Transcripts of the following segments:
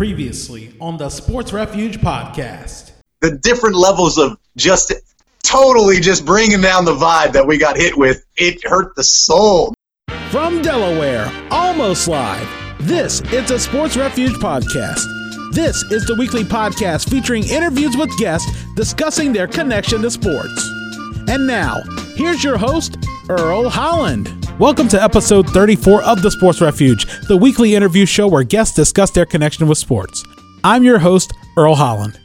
Previously on the Sports Refuge podcast. The different levels of just totally just bringing down the vibe that we got hit with, it hurt the soul. From Delaware, almost live, this is a Sports Refuge podcast. This is the weekly podcast featuring interviews with guests discussing their connection to sports. And now, here's your host, Earl Holland. Welcome to episode 34 of the Sports Refuge, the weekly interview show where guests discuss their connection with sports. I'm your host, Earl Holland.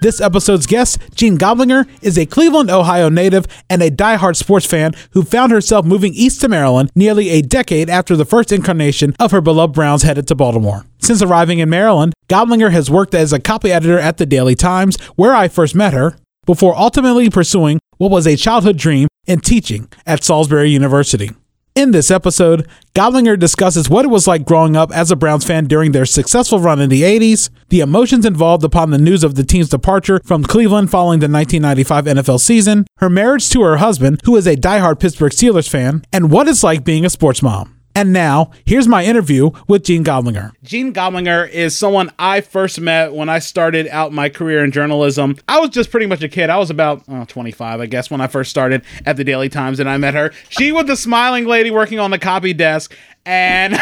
This episode's guest, Jean Goblinger, is a Cleveland, Ohio native and a diehard sports fan who found herself moving east to Maryland nearly a decade after the first incarnation of her beloved Browns headed to Baltimore. Since arriving in Maryland, Goblinger has worked as a copy editor at the Daily Times, where I first met her, before ultimately pursuing what was a childhood dream in teaching at Salisbury University. In this episode, Goblinger discusses what it was like growing up as a Browns fan during their successful run in the 80s, the emotions involved upon the news of the team's departure from Cleveland following the 1995 NFL season, her marriage to her husband, who is a diehard Pittsburgh Steelers fan, and what it's like being a sports mom. And now, here's my interview with Jean Goblinger. Jean Goblinger is someone I first met when I started out my career in journalism. I was just pretty much a kid. I was about oh, 25, I guess, when I first started at the Daily Times, and I met her. She was the smiling lady working on the copy desk, and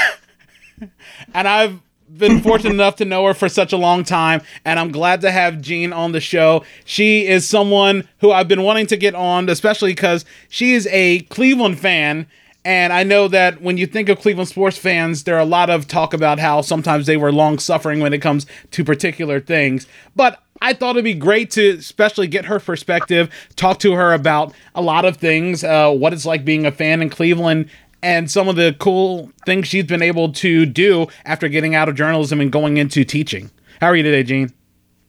and I've been fortunate enough to know her for such a long time, and I'm glad to have Jean on the show. She is someone who I've been wanting to get on, especially because she is a Cleveland fan and I know that when you think of Cleveland sports fans, there are a lot of talk about how sometimes they were long suffering when it comes to particular things. But I thought it'd be great to especially get her perspective, talk to her about a lot of things, uh, what it's like being a fan in Cleveland, and some of the cool things she's been able to do after getting out of journalism and going into teaching. How are you today, Jean?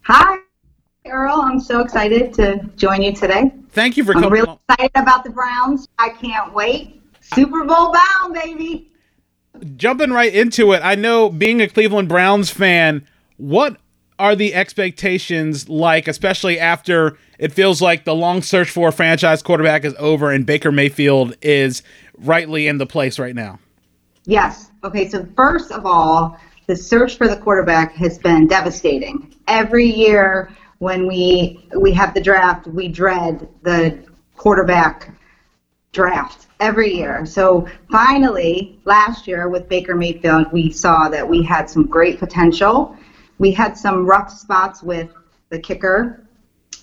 Hi, Earl. I'm so excited to join you today. Thank you for coming. I'm really excited about the Browns. I can't wait. Super Bowl bound, baby. Jumping right into it, I know being a Cleveland Browns fan, what are the expectations like, especially after it feels like the long search for a franchise quarterback is over and Baker Mayfield is rightly in the place right now? Yes. Okay, so first of all, the search for the quarterback has been devastating. Every year when we we have the draft, we dread the quarterback draft every year. So finally, last year with Baker Mayfield, we saw that we had some great potential. We had some rough spots with the kicker.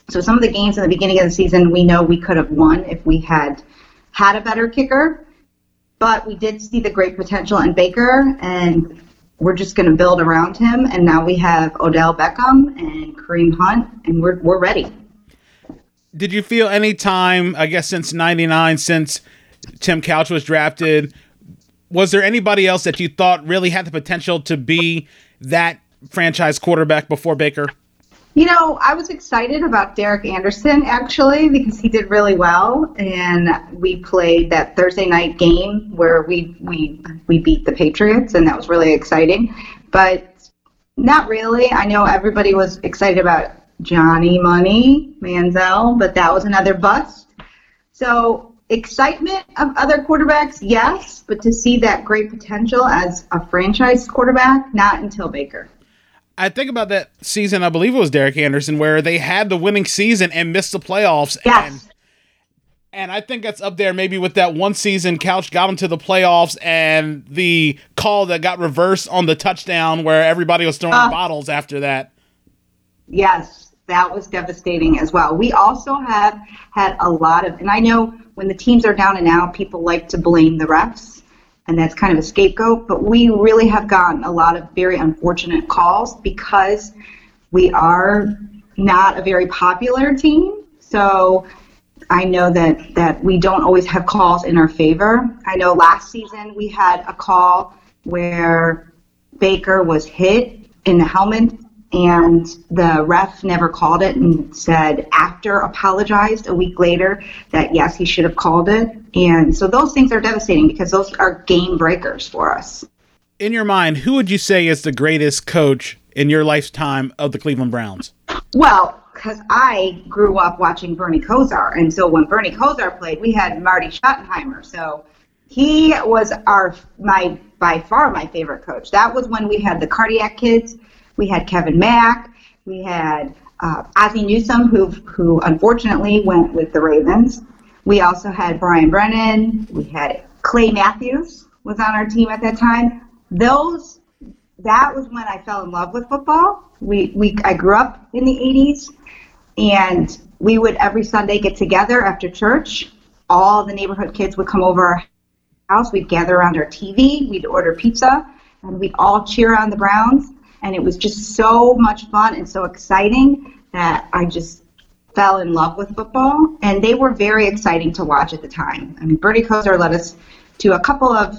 So some of the games in the beginning of the season, we know we could have won if we had had a better kicker. But we did see the great potential in Baker, and we're just going to build around him. And now we have Odell Beckham and Kareem Hunt, and we're we're ready. Did you feel any time, I guess, since '99, since Tim Couch was drafted. Was there anybody else that you thought really had the potential to be that franchise quarterback before Baker? You know, I was excited about Derek Anderson actually because he did really well, and we played that Thursday night game where we we we beat the Patriots, and that was really exciting. But not really. I know everybody was excited about Johnny Money Manziel, but that was another bust. So excitement of other quarterbacks, yes, but to see that great potential as a franchise quarterback, not until Baker. I think about that season, I believe it was Derek Anderson, where they had the winning season and missed the playoffs. Yes. And, and I think that's up there maybe with that one season Couch got them to the playoffs and the call that got reversed on the touchdown where everybody was throwing uh, bottles after that. Yes, that was devastating as well. We also have had a lot of, and I know when the teams are down and out, people like to blame the refs, and that's kind of a scapegoat. But we really have gotten a lot of very unfortunate calls because we are not a very popular team. So I know that, that we don't always have calls in our favor. I know last season we had a call where Baker was hit in the helmet and the ref never called it and said after apologized a week later that yes he should have called it. And so those things are devastating because those are game breakers for us. In your mind who would you say is the greatest coach in your lifetime of the cleveland browns? Well because i grew up watching bernie kosar. And so when bernie kosar played we had marty schottenheimer. So he was our my by far my favorite coach. That was when we had the cardiac kids We had Kevin Mack. We had uh, Ozzie Newsome, who who unfortunately went with the Ravens. We also had Brian Brennan. We had Clay Matthews was on our team at that time. Those that was when I fell in love with football. We we I grew up in the 80s, and we would every Sunday get together after church. All the neighborhood kids would come over our house. We'd gather around our TV. We'd order pizza, and we'd all cheer on the Browns. And it was just so much fun and so exciting that I just fell in love with football. And they were very exciting to watch at the time. I mean, Bernie Kosar led us to a couple of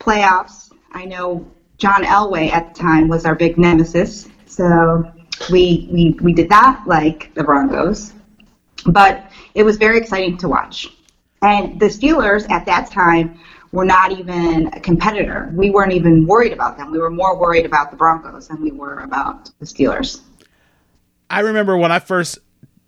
playoffs. I know John Elway at the time was our big nemesis. So we, we, we did that like the Broncos. But it was very exciting to watch. And the Steelers at that time were not even a competitor. We weren't even worried about them. We were more worried about the Broncos than we were about the Steelers. I remember when I first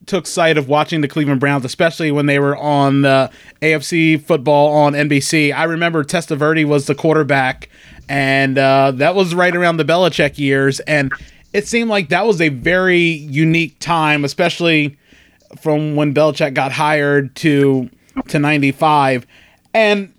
took sight of watching the Cleveland Browns, especially when they were on the AFC football on NBC. I remember Testaverde was the quarterback, and uh, that was right around the Belichick years. And it seemed like that was a very unique time, especially from when Belichick got hired to to 95. And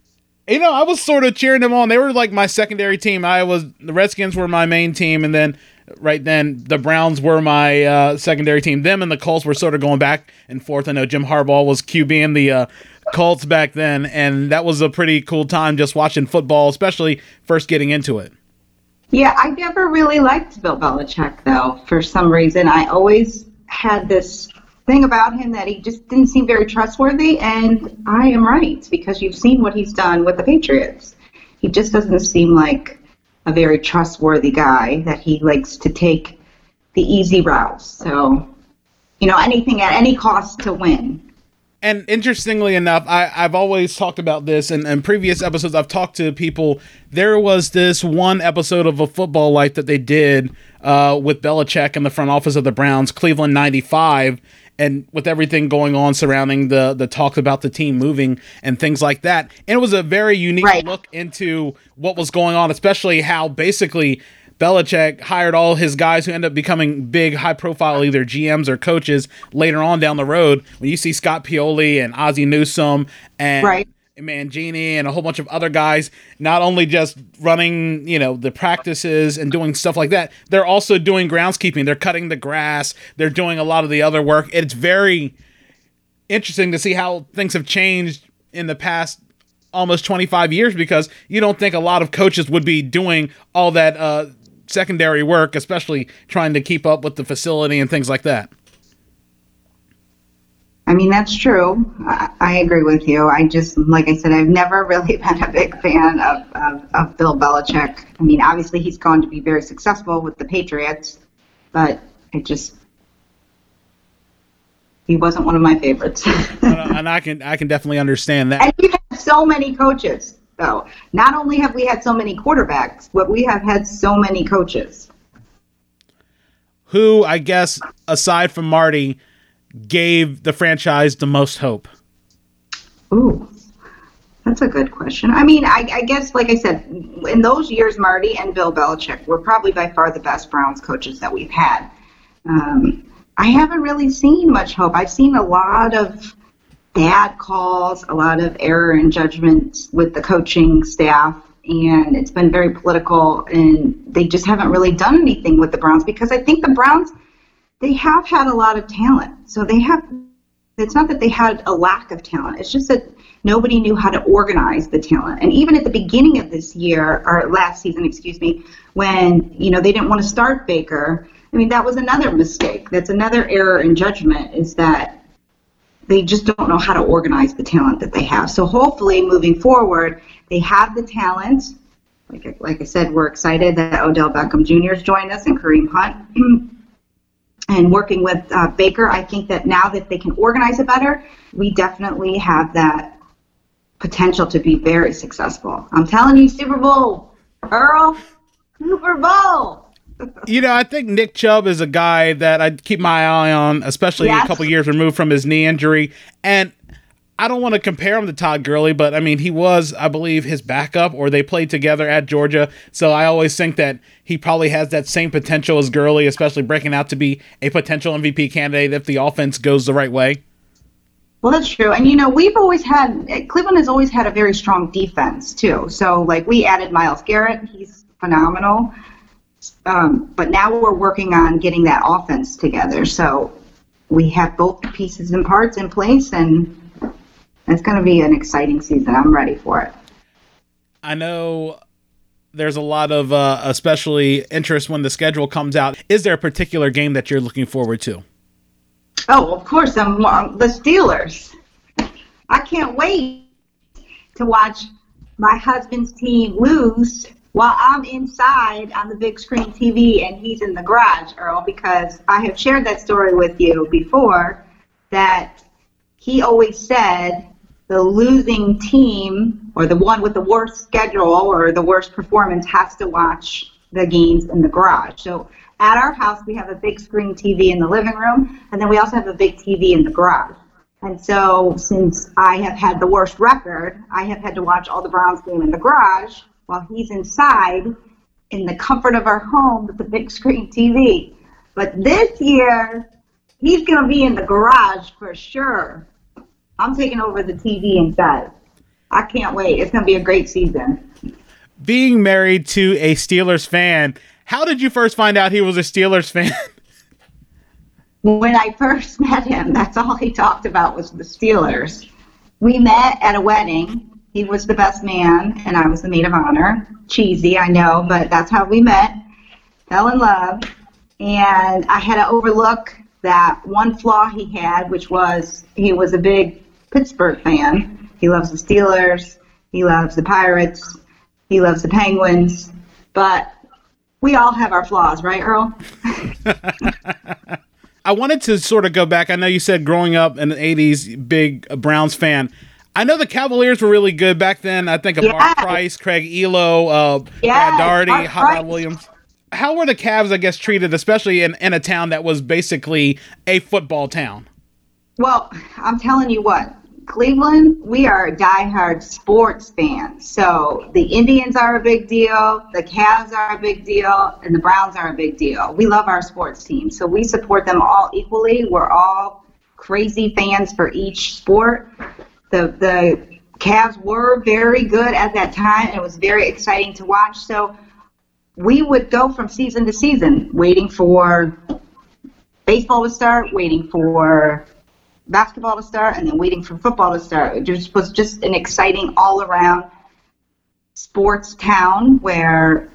you know, I was sort of cheering them on. They were like my secondary team. I was the Redskins were my main team, and then right then the Browns were my uh, secondary team. Them and the Colts were sort of going back and forth. I know Jim Harbaugh was QBing the uh, Colts back then, and that was a pretty cool time just watching football, especially first getting into it. Yeah, I never really liked Bill Belichick though. For some reason, I always had this thing about him that he just didn't seem very trustworthy, and I am right because you've seen what he's done with the Patriots. He just doesn't seem like a very trustworthy guy that he likes to take the easy routes. So, you know, anything at any cost to win. And interestingly enough, I, I've always talked about this, and in previous episodes, I've talked to people. There was this one episode of A Football Life that they did uh, with Belichick in the front office of the Browns, Cleveland 95, and with everything going on surrounding the the talks about the team moving and things like that. And it was a very unique right. look into what was going on, especially how basically Belichick hired all his guys who end up becoming big, high profile either GMs or coaches later on down the road. When you see Scott Pioli and Ozzie Newsome and right. Mangini and a whole bunch of other guys, not only just running, you know, the practices and doing stuff like that, they're also doing groundskeeping. They're cutting the grass. They're doing a lot of the other work. It's very interesting to see how things have changed in the past almost 25 years because you don't think a lot of coaches would be doing all that uh, secondary work, especially trying to keep up with the facility and things like that. I mean, that's true. I, I, agree with you. I just, like I said, I've never really been a big fan of, of, of Bill Belichick. I mean, obviously, he's gone to be very successful with the Patriots, but I just, he wasn't one of my favorites. and I can, I can definitely understand that. And we have so many coaches, though. Not only have we had so many quarterbacks, but we have had so many coaches. Who, I guess, aside from Marty, gave the franchise the most hope? Ooh, that's a good question. I mean, I, I, guess, like I said, in those years, Marty and Bill Belichick were probably by far the best Browns coaches that we've had. Um, I haven't really seen much hope. I've seen a lot of bad calls, a lot of error in judgment with the coaching staff, and it's been very political, and they just haven't really done anything with the Browns because I think the Browns – they have had a lot of talent. So they have, it's not that they had a lack of talent, it's just that nobody knew how to organize the talent. And even at the beginning of this year, or last season, excuse me, when, you know, they didn't want to start Baker, I mean, that was another mistake. That's another error in judgment is that they just don't know how to organize the talent that they have. So hopefully, moving forward, they have the talent. Like, like I said, we're excited that Odell Beckham Jr. has joined us and Kareem Hunt. and working with uh, Baker, I think that now that they can organize it better, we definitely have that potential to be very successful. I'm telling you, Super Bowl, Earl, Super Bowl. you know, I think Nick Chubb is a guy that I'd keep my eye on, especially yes. a couple years removed from his knee injury. And I don't want to compare him to Todd Gurley, but I mean, he was, I believe, his backup, or they played together at Georgia. So I always think that he probably has that same potential as Gurley, especially breaking out to be a potential MVP candidate if the offense goes the right way. Well, that's true. And, you know, we've always had, Cleveland has always had a very strong defense, too. So, like, we added Myles Garrett. He's phenomenal. Um, but now we're working on getting that offense together. So we have both pieces and parts in place, and it's going to be an exciting season. I'm ready for it. I know there's a lot of uh, especially interest when the schedule comes out. Is there a particular game that you're looking forward to? Oh, of course, I'm the Steelers. I can't wait to watch my husband's team lose while I'm inside on the big screen TV and he's in the garage, Earl, because I have shared that story with you before that he always said the losing team or the one with the worst schedule or the worst performance has to watch the games in the garage. So at our house, we have a big screen TV in the living room, and then we also have a big TV in the garage. And so, since I have had the worst record, I have had to watch all the Browns game in the garage while he's inside in the comfort of our home with the big screen TV. But this year, he's going to be in the garage for sure. I'm taking over the TV inside. I can't wait. It's going to be a great season. Being married to a Steelers fan, how did you first find out he was a Steelers fan? when I first met him, that's all he talked about was the Steelers. We met at a wedding he was the best man, and I was the maid of honor. Cheesy, I know, but that's how we met. Fell in love, and I had to overlook that one flaw he had, which was he was a big Pittsburgh fan. He loves the Steelers. He loves the Pirates. He loves the Penguins. But we all have our flaws, right, Earl? I wanted to sort of go back. I know you said growing up in the 80s, big Browns fan. I know the Cavaliers were really good back then. I think of yeah. Mark Price, Craig Ehlo, uh, yes, Brad Daugherty, Hot Williams. How were the Cavs, I guess, treated, especially in, in a town that was basically a football town? Well, I'm telling you what, Cleveland, we are diehard sports fans. So the Indians are a big deal, the Cavs are a big deal, and the Browns are a big deal. We love our sports team, so we support them all equally. We're all crazy fans for each sport the the Cavs were very good at that time, and it was very exciting to watch. So we would go from season to season, waiting for baseball to start, waiting for basketball to start, and then waiting for football to start. It just was just an exciting all around sports town where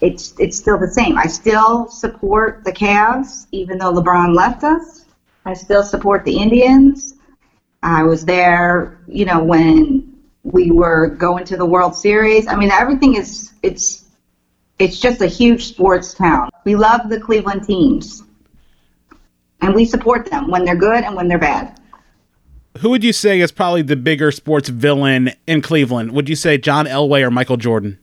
it's it's still the same. I still support the Cavs, even though LeBron left us. I still support the Indians. I was there, you know, when we were going to the World Series. I mean, everything is it's it's just a huge sports town. We love the Cleveland teams. And we support them when they're good and when they're bad. Who would you say is probably the bigger sports villain in Cleveland? Would you say John Elway or Michael Jordan?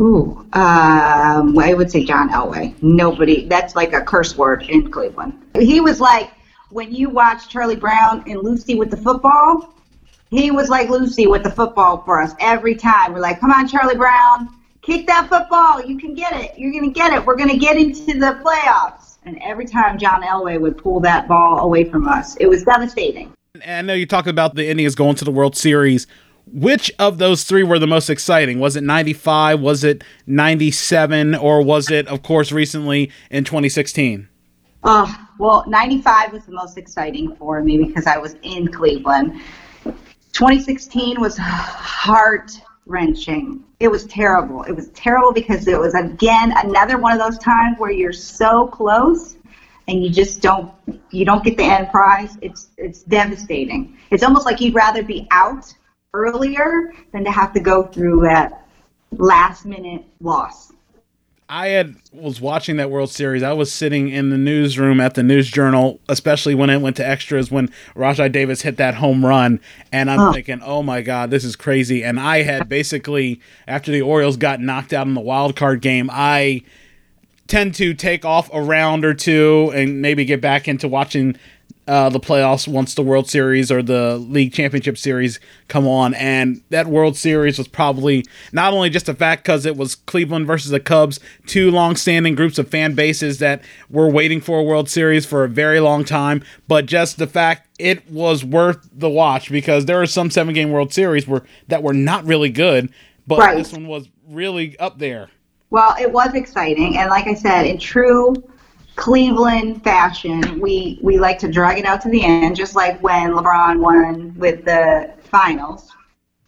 Ooh, um, I would say John Elway. Nobody, that's like a curse word in Cleveland. He was like when you watch Charlie Brown and Lucy with the football, he was like Lucy with the football for us every time. We're like, come on, Charlie Brown, kick that football. You can get it. You're going to get it. We're going to get into the playoffs. And every time John Elway would pull that ball away from us, it was devastating. I know you talk about the Indians going to the World Series. Which of those three were the most exciting? Was it 95? Was it 97? Or was it, of course, recently in 2016? Uh, well, 95 was the most exciting for me because I was in Cleveland. 2016 was heart wrenching. It was terrible. It was terrible because it was again another one of those times where you're so close and you just don't you don't get the end prize. It's it's devastating. It's almost like you'd rather be out earlier than to have to go through that last minute loss. I had was watching that World Series. I was sitting in the newsroom at the News Journal, especially when it went to extras when Rajai Davis hit that home run, and I'm thinking, "Oh my God, this is crazy!" And I had basically after the Orioles got knocked out in the wild card game, I tend to take off a round or two and maybe get back into watching uh, the playoffs once the World Series or the League Championship Series come on. And that World Series was probably not only just a fact because it was Cleveland versus the Cubs, two long-standing groups of fan bases that were waiting for a World Series for a very long time, but just the fact it was worth the watch because there are some seven-game World Series where that were not really good, but right. this one was really up there. Well, it was exciting, and like I said, in true Cleveland fashion, we we like to drag it out to the end, just like when LeBron won with the finals.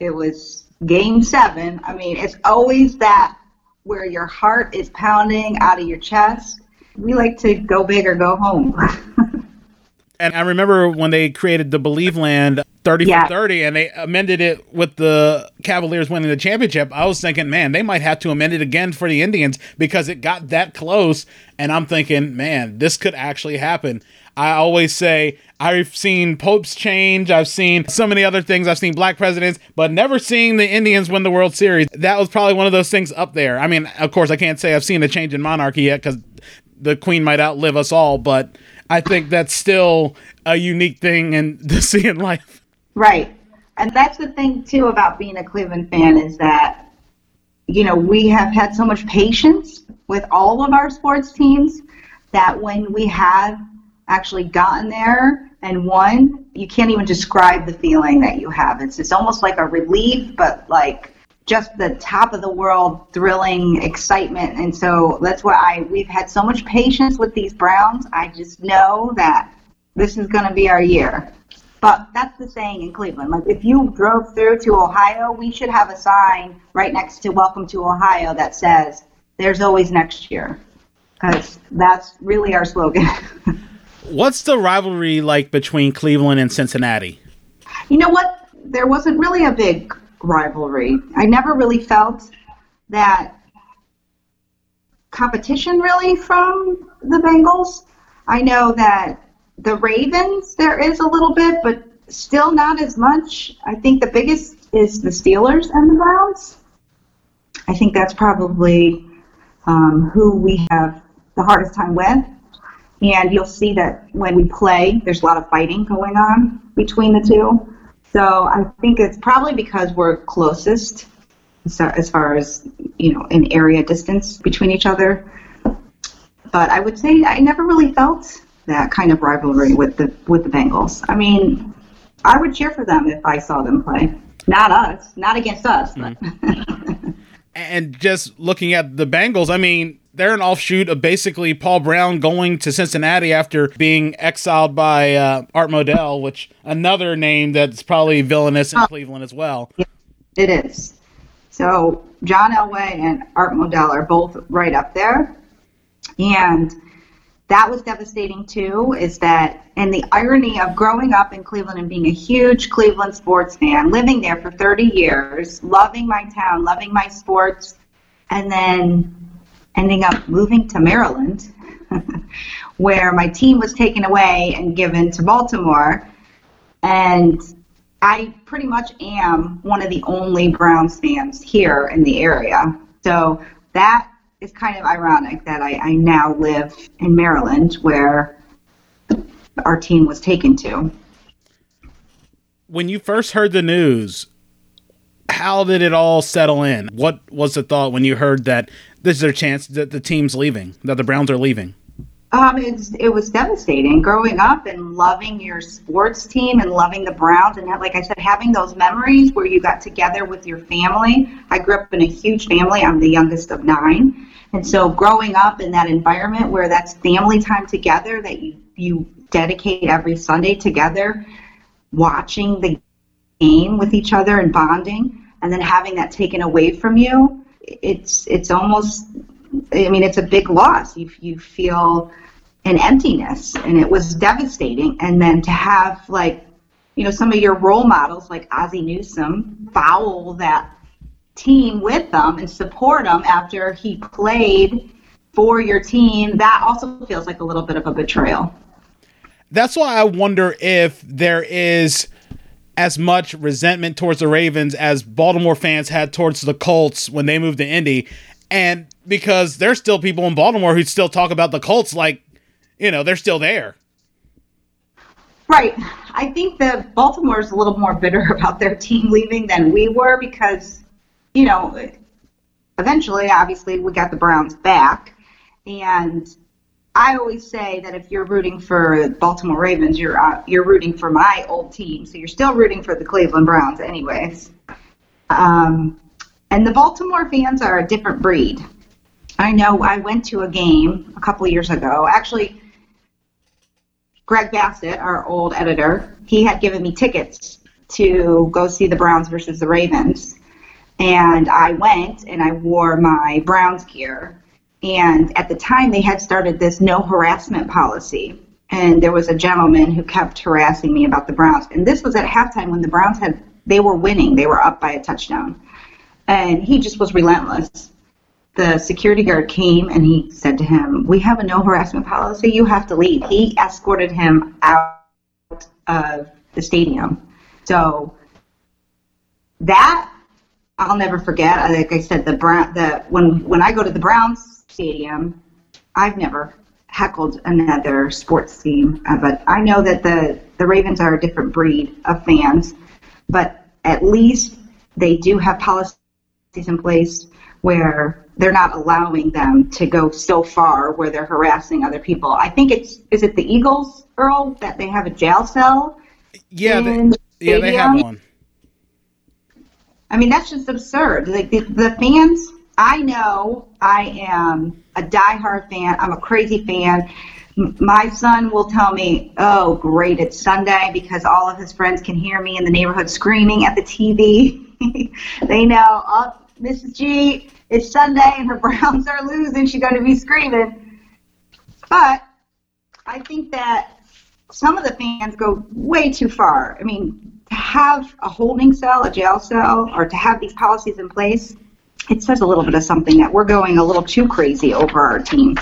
It was game seven. I mean, it's always that where your heart is pounding out of your chest. We like to go big or go home. and I remember when they created the Believeland 30 yeah. for 30 and they amended it with the Cavaliers winning the championship. I was thinking, man, they might have to amend it again for the Indians because it got that close. And I'm thinking, man, this could actually happen. I always say I've seen popes change, I've seen so many other things, I've seen black presidents, but never seeing the Indians win the World Series. That was probably one of those things up there. I mean, of course, I can't say I've seen a change in monarchy yet because the Queen might outlive us all, but I think that's still a unique thing and to see in life. Right. And that's the thing too about being a Cleveland fan is that you know, we have had so much patience with all of our sports teams that when we have actually gotten there and won, you can't even describe the feeling that you have. It's it's almost like a relief, but like just the top of the world thrilling excitement and so that's why I we've had so much patience with these Browns. I just know that this is going to be our year. But that's the saying in Cleveland. Like if you drove through to Ohio, we should have a sign right next to "Welcome to Ohio" that says, "There's always next year," because that's really our slogan. What's the rivalry like between Cleveland and Cincinnati? You know what? There wasn't really a big rivalry. I never really felt that competition really from the Bengals. I know that the Ravens, there is a little bit, but still not as much. I think the biggest is the Steelers and the Browns. I think that's probably um, who we have the hardest time with. And you'll see that when we play, there's a lot of fighting going on between the two. So I think it's probably because we're closest as far as, you know, an area distance between each other. But I would say I never really felt that kind of rivalry with the with the Bengals. I mean, I would cheer for them if I saw them play. Not us, not against us. Mm-hmm. and just looking at the Bengals, I mean, they're an offshoot of basically Paul Brown going to Cincinnati after being exiled by uh, Art Modell, which another name that's probably villainous in oh. Cleveland as well. It is. So John Elway and Art Modell are both right up there, and that was devastating too is that and the irony of growing up in cleveland and being a huge cleveland sports fan living there for 30 years loving my town loving my sports and then ending up moving to maryland where my team was taken away and given to baltimore and i pretty much am one of the only browns fans here in the area so that is kind of ironic that I, I now live in Maryland where our team was taken to. When you first heard the news, how did it all settle in? What was the thought when you heard that this is their chance that the team's leaving, that the Browns are leaving? Um, it was devastating growing up and loving your sports team and loving the Browns and like I said, having those memories where you got together with your family. I grew up in a huge family. I'm the youngest of nine, and so growing up in that environment where that's family time together, that you you dedicate every Sunday together, watching the game with each other and bonding, and then having that taken away from you, it's it's almost I mean, it's a big loss. You you feel an emptiness, and it was devastating. And then to have like, you know, some of your role models like Ozzie Newsome foul that team with them and support them after he played for your team, that also feels like a little bit of a betrayal. That's why I wonder if there is as much resentment towards the Ravens as Baltimore fans had towards the Colts when they moved to Indy. And because there's still people in Baltimore who still talk about the Colts like, you know, they're still there. Right. I think that Baltimore is a little more bitter about their team leaving than we were because, you know, eventually, obviously, we got the Browns back. And I always say that if you're rooting for Baltimore Ravens, you're uh, you're rooting for my old team, so you're still rooting for the Cleveland Browns, anyways. Um, and the Baltimore fans are a different breed. I know I went to a game a couple years ago. Actually, Greg Bassett, our old editor, he had given me tickets to go see the Browns versus the Ravens. And I went and I wore my Browns gear. And at the time, they had started this no harassment policy. And there was a gentleman who kept harassing me about the Browns. And this was at halftime when the Browns had, they were winning, they were up by a touchdown. And he just was relentless the security guard came and he said to him, We have a no harassment policy. You have to leave. He escorted him out of the stadium. So that I'll never forget. Like I said, the Brown, the when when I go to the Browns stadium, I've never heckled another sports team, uh, but I know that the the Ravens are a different breed of fans. But at least they do have policies in place where they're not allowing them to go so far where they're harassing other people. I think it's is it the Eagles, Earl, that they have a jail cell? Yeah, they, yeah, they have one. I mean, that's just absurd. Like the, the fans, I know I am a diehard fan. I'm a crazy fan. My son will tell me, "Oh, great, it's Sunday," because all of his friends can hear me in the neighborhood screaming at the TV. they know, oh, Mrs. G, it's Sunday and her Browns are losing. She's going to be screaming. But I think that some of the fans go way too far. I mean, to have a holding cell, a jail cell, or to have these policies in place, it says a little bit of something that we're going a little too crazy over our team.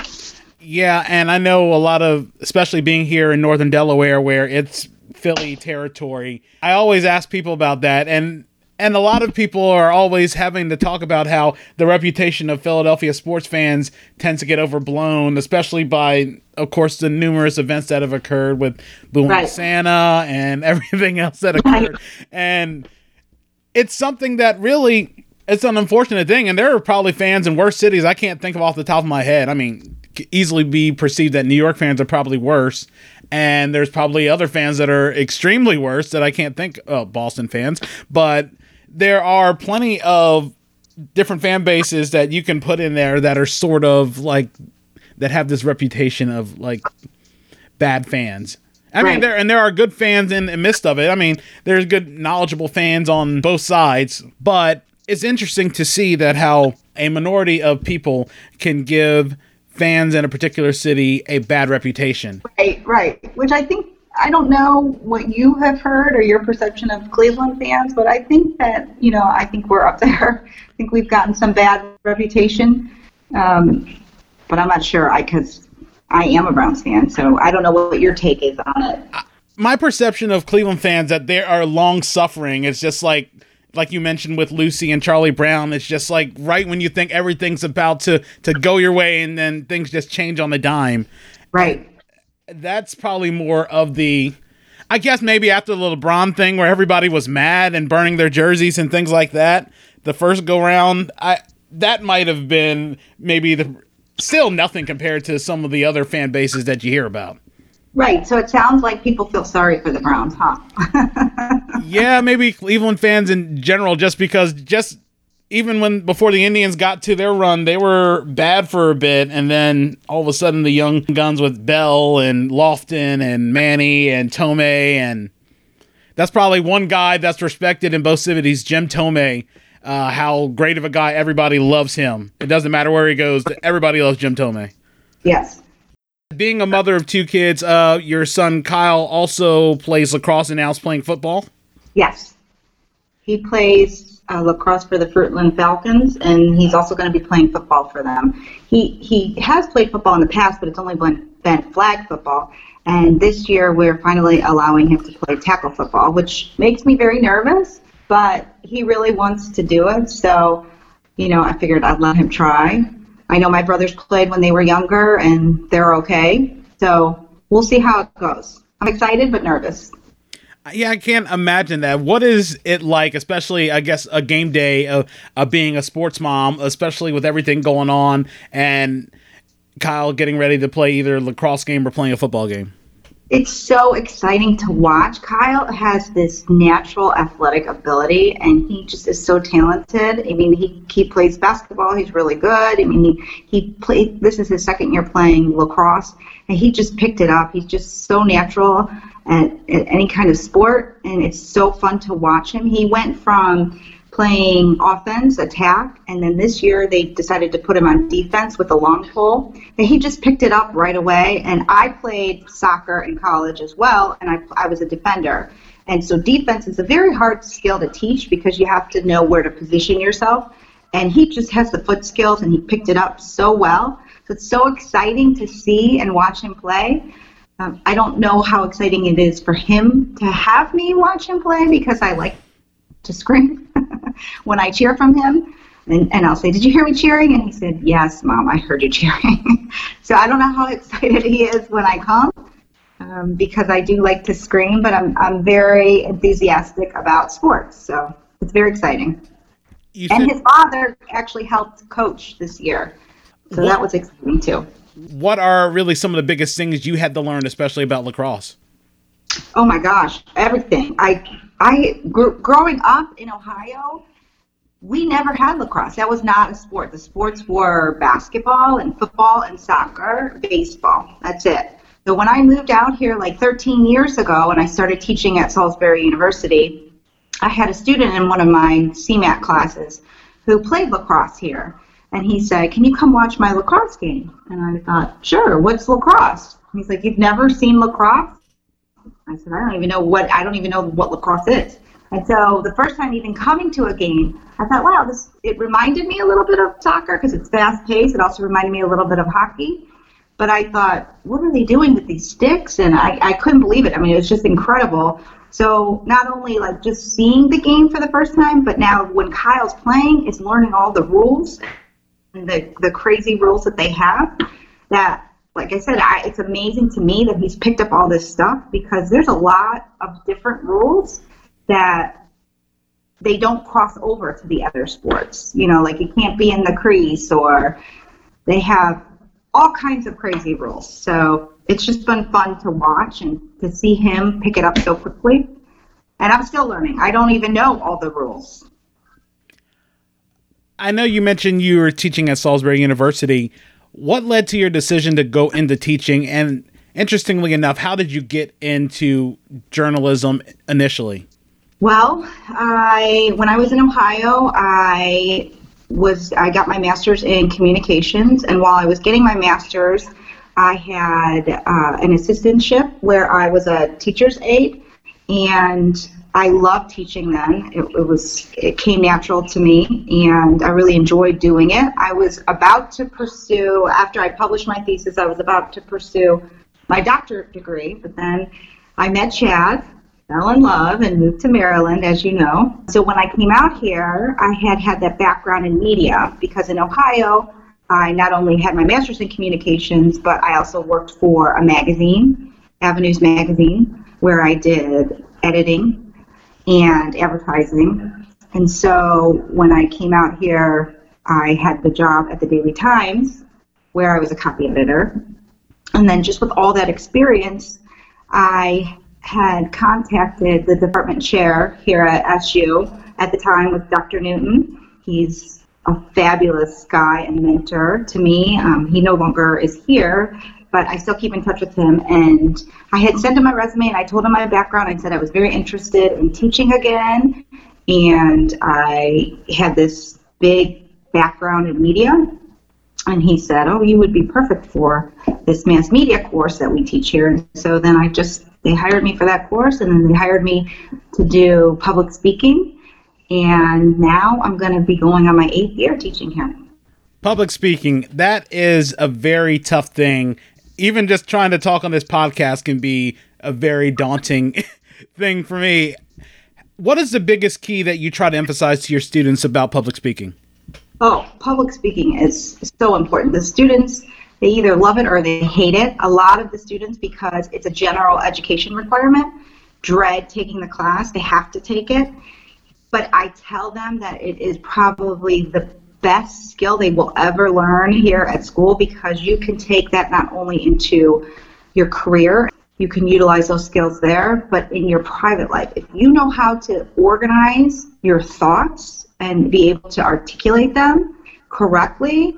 Yeah, and I know a lot of, especially being here in northern Delaware, where it's Philly territory. I always ask people about that, and and a lot of people are always having to talk about how the reputation of Philadelphia sports fans tends to get overblown, especially by, of course, the numerous events that have occurred with Booing right. Santa and everything else that occurred. And it's something that really it's an unfortunate thing. And there are probably fans in worse cities I can't think of off the top of my head. I mean, easily be perceived that New York fans are probably worse and there's probably other fans that are extremely worse that I can't think of Boston fans, but there are plenty of different fan bases that you can put in there that are sort of like that have this reputation of like bad fans. I right. mean, there and there are good fans in the midst of it. I mean, there's good knowledgeable fans on both sides, but it's interesting to see that how a minority of people can give fans in a particular city a bad reputation. Right, right. Which I think I don't know what you have heard or your perception of Cleveland fans, but I think that you know I think we're up there. I think we've gotten some bad reputation, um, but I'm not sure. I because I am a Browns fan, so I don't know what your take is on it. My perception of Cleveland fans that they are long suffering It's just like like you mentioned with Lucy and Charlie Brown, it's just like right when you think everything's about to to go your way, and then things just change on the dime. Right that's probably more of the I guess maybe after the LeBron thing where everybody was mad and burning their jerseys and things like that, the first go round, I that might have been maybe the still nothing compared to some of the other fan bases that you hear about. Right. So it sounds like people feel sorry for the Browns, huh? yeah, maybe Cleveland fans in general just because just even when before the Indians got to their run, they were bad for a bit, and then all of a sudden the young guns with Belle and Lofton and Manny and Thome, and that's probably one guy that's respected in both cities, Jim Thome. Uh, how great of a guy everybody loves him. It doesn't matter where he goes, everybody loves Jim Thome. Yes. Being a mother of two kids, uh, your son Kyle also plays lacrosse and now is playing football. Yes, he plays uh, lacrosse for the Fruitland Falcons, and he's also going to be playing football for them. He he has played football in the past, but it's only been been flag football. And this year, we're finally allowing him to play tackle football, which makes me very nervous. But he really wants to do it, so you know, I figured I'd let him try. I know my brothers played when they were younger, and they're okay. So we'll see how it goes. I'm excited but nervous. Uh, yeah, I can't imagine that. What is it like, especially, I guess, a game day of, of being a sports mom, especially with everything going on and Kyle getting ready to play either lacrosse game or playing a football game? It's so exciting to watch. Kyle has this natural athletic ability, and he just is so talented. I mean, he, he plays basketball. He's really good. I mean, he, he played. This is his second year playing lacrosse, and he just picked it up. He's just so natural at, at any kind of sport, and it's so fun to watch him. He went from playing offense, attack, and then this year they decided to put him on defense with a long pole. And he just picked it up right away. And I played soccer in college as well, and I, I was a defender. And so defense is a very hard skill to teach because you have to know where to position yourself. And he just has the foot skills, and he picked it up so well. So it's so exciting to see and watch him play. Um, I don't know how exciting it is for him to have me watch him play because I like to scream when I cheer from him. And, and I'll say, Did you hear me cheering? And he said, Yes, Mom, I heard you cheering. so I don't know how excited he is when I come um, because I do like to scream, but I'm, I'm very enthusiastic about sports. So it's very exciting. You and said, his father actually helped coach this year. So what, that was exciting too. What are really some of the biggest things you had to learn, especially about lacrosse? Oh my gosh, everything. I I grew, growing up in Ohio, we never had lacrosse. That was not a sport. The sports were basketball and football and soccer, baseball. That's it. So when I moved out here like 13 years ago and I started teaching at Salisbury University, I had a student in one of my CMAT classes who played lacrosse here. And he said, Can you come watch my lacrosse game? And I thought, Sure, what's lacrosse? He's like, You've never seen lacrosse? I said, I don't even know what I don't even know what lacrosse is. And so the first time even coming to a game, I thought, wow, this it reminded me a little bit of soccer because it's fast paced. It also reminded me a little bit of hockey. But I thought, what are they doing with these sticks? And I, I couldn't believe it. I mean, it was just incredible. So not only like just seeing the game for the first time, but now when Kyle's playing, it's learning all the rules and the, the crazy rules that they have that like I said, I, it's amazing to me that he's picked up all this stuff because there's a lot of different rules that they don't cross over to the other sports. You know, like you can't be in the crease or they have all kinds of crazy rules. So it's just been fun to watch and to see him pick it up so quickly. And I'm still learning. I don't even know all the rules. I know you mentioned you were teaching at Salisbury University. What led to your decision to go into teaching? And interestingly enough, how did you get into journalism initially? Well, I when I was in Ohio, I was I got my master's in communications, and while I was getting my master's, I had uh, an assistantship where I was a teacher's aide, and I loved teaching then. It, it, was it came natural to me, and I really enjoyed doing it. I was about to pursue after I published my thesis. I was about to pursue my doctorate degree, but then I met Chad, fell in love, and moved to Maryland, as you know. So when I came out here, I had had that background in media because in Ohio, I not only had my master's in communications, but I also worked for a magazine, Avenues Magazine, where I did editing and advertising. And so when I came out here, I had the job at the Daily Times where I was a copy editor. And then just with all that experience, I had contacted the department chair here at SU at the time with Dr. Newton. He's a fabulous guy and mentor to me. Um, he no longer is here, but I still keep in touch with him. And I had sent him my resume and I told him my background. I said I was very interested in teaching again, and I had this big background in media. And he said, "Oh, you would be perfect for this mass media course that we teach here." And so then I just they hired me for that course, and then they hired me to do public speaking. And now I'm going to be going on my eighth year teaching here public speaking that is a very tough thing even just trying to talk on this podcast can be a very daunting thing for me. What is the biggest key that you try to emphasize to your students about public speaking? Oh, public speaking is so important. The students they either love it or they hate it. A lot of the students, because it's a general education requirement, dread taking the class. They have to take it. But I tell them that it is probably the best skill they will ever learn here at school because you can take that not only into your career, you can utilize those skills there, but in your private life. If you know how to organize your thoughts and be able to articulate them correctly,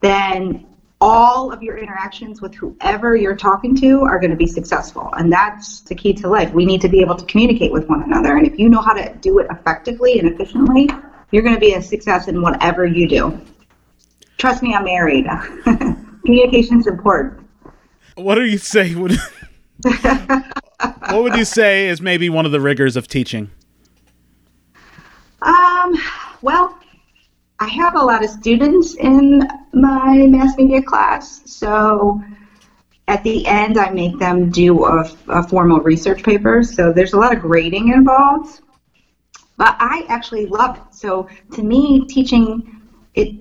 then all of your interactions with whoever you're talking to are going to be successful. And that's the key to life. We need to be able to communicate with one another. And if you know how to do it effectively and efficiently, you're going to be a success in whatever you do. Trust me, I'm married. Communication is important. What do you say? Would, what would you say is maybe one of the rigors of teaching? Um, well, I have a lot of students in my mass media class, so at the end I make them do a, a, formal research paper. So there's a lot of grading involved, but I actually love it. So to me, teaching it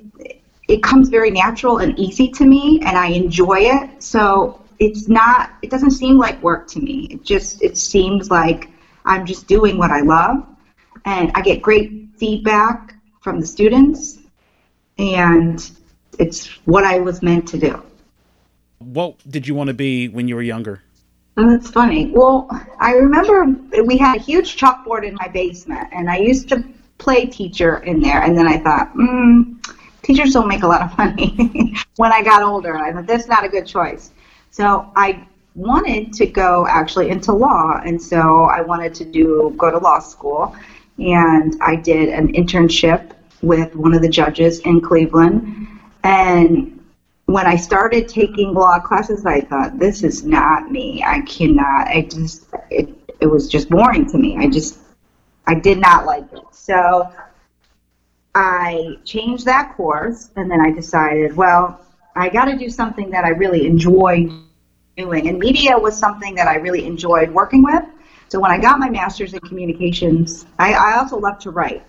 it comes very natural and easy to me, and I enjoy it. So it's not it doesn't seem like work to me. It just it seems like I'm just doing what I love, and I get great feedback from the students, and it's what I was meant to do. What did you want to be when you were younger? Oh, that's funny. Well, I remember we had a huge chalkboard in my basement, and I used to play teacher in there. And then I thought, hmm, teachers don't make a lot of money. when I got older, I thought that's not a good choice. So I wanted to go actually into law, and so I wanted to do go to law school, and I did an internship with one of the judges in Cleveland. And when I started taking law classes, I thought, this is not me. I cannot. I just, it, it was just boring to me. I just, I did not like it. So I changed that course, and then I decided, well, I got to do something that I really enjoy doing. And media was something that I really enjoyed working with. So when I got my master's in communications, I, I also love to write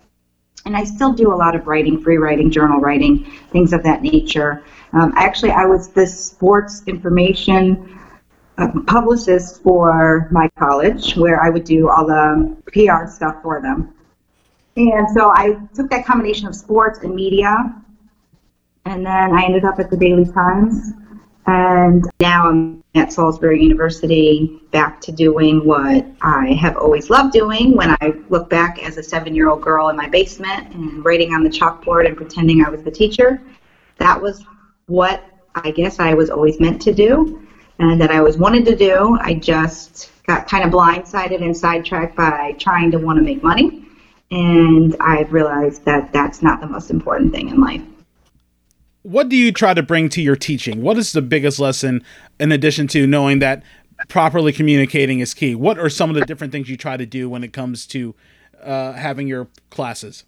and I still do a lot of writing, free writing, journal writing, things of that nature. Um, actually, I was the sports information uh, publicist for my college, where I would do all the PR stuff for them. And so I took that combination of sports and media, and then I ended up at the Daily Times. And now I'm at Salisbury University back to doing what I have always loved doing when I look back as a seven year old girl in my basement and writing on the chalkboard and pretending I was the teacher. That was what I guess I was always meant to do and that I always wanted to do. I just got kind of blindsided and sidetracked by trying to want to make money. And I've realized that that's not the most important thing in life what do you try to bring to your teaching? What is the biggest lesson in addition to knowing that properly communicating is key? What are some of the different things you try to do when it comes to uh, having your classes?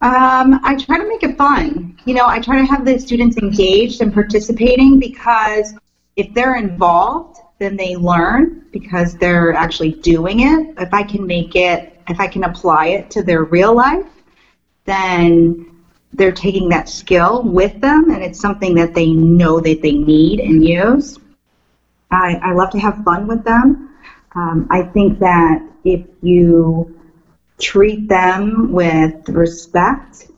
Um, I try to make it fun. You know, I try to have the students engaged and participating because if they're involved, then they learn because they're actually doing it. If I can make it, if I can apply it to their real life, then they're taking that skill with them and it's something that they know that they need and use. I, I love to have fun with them. Um, I think that if you treat them with respect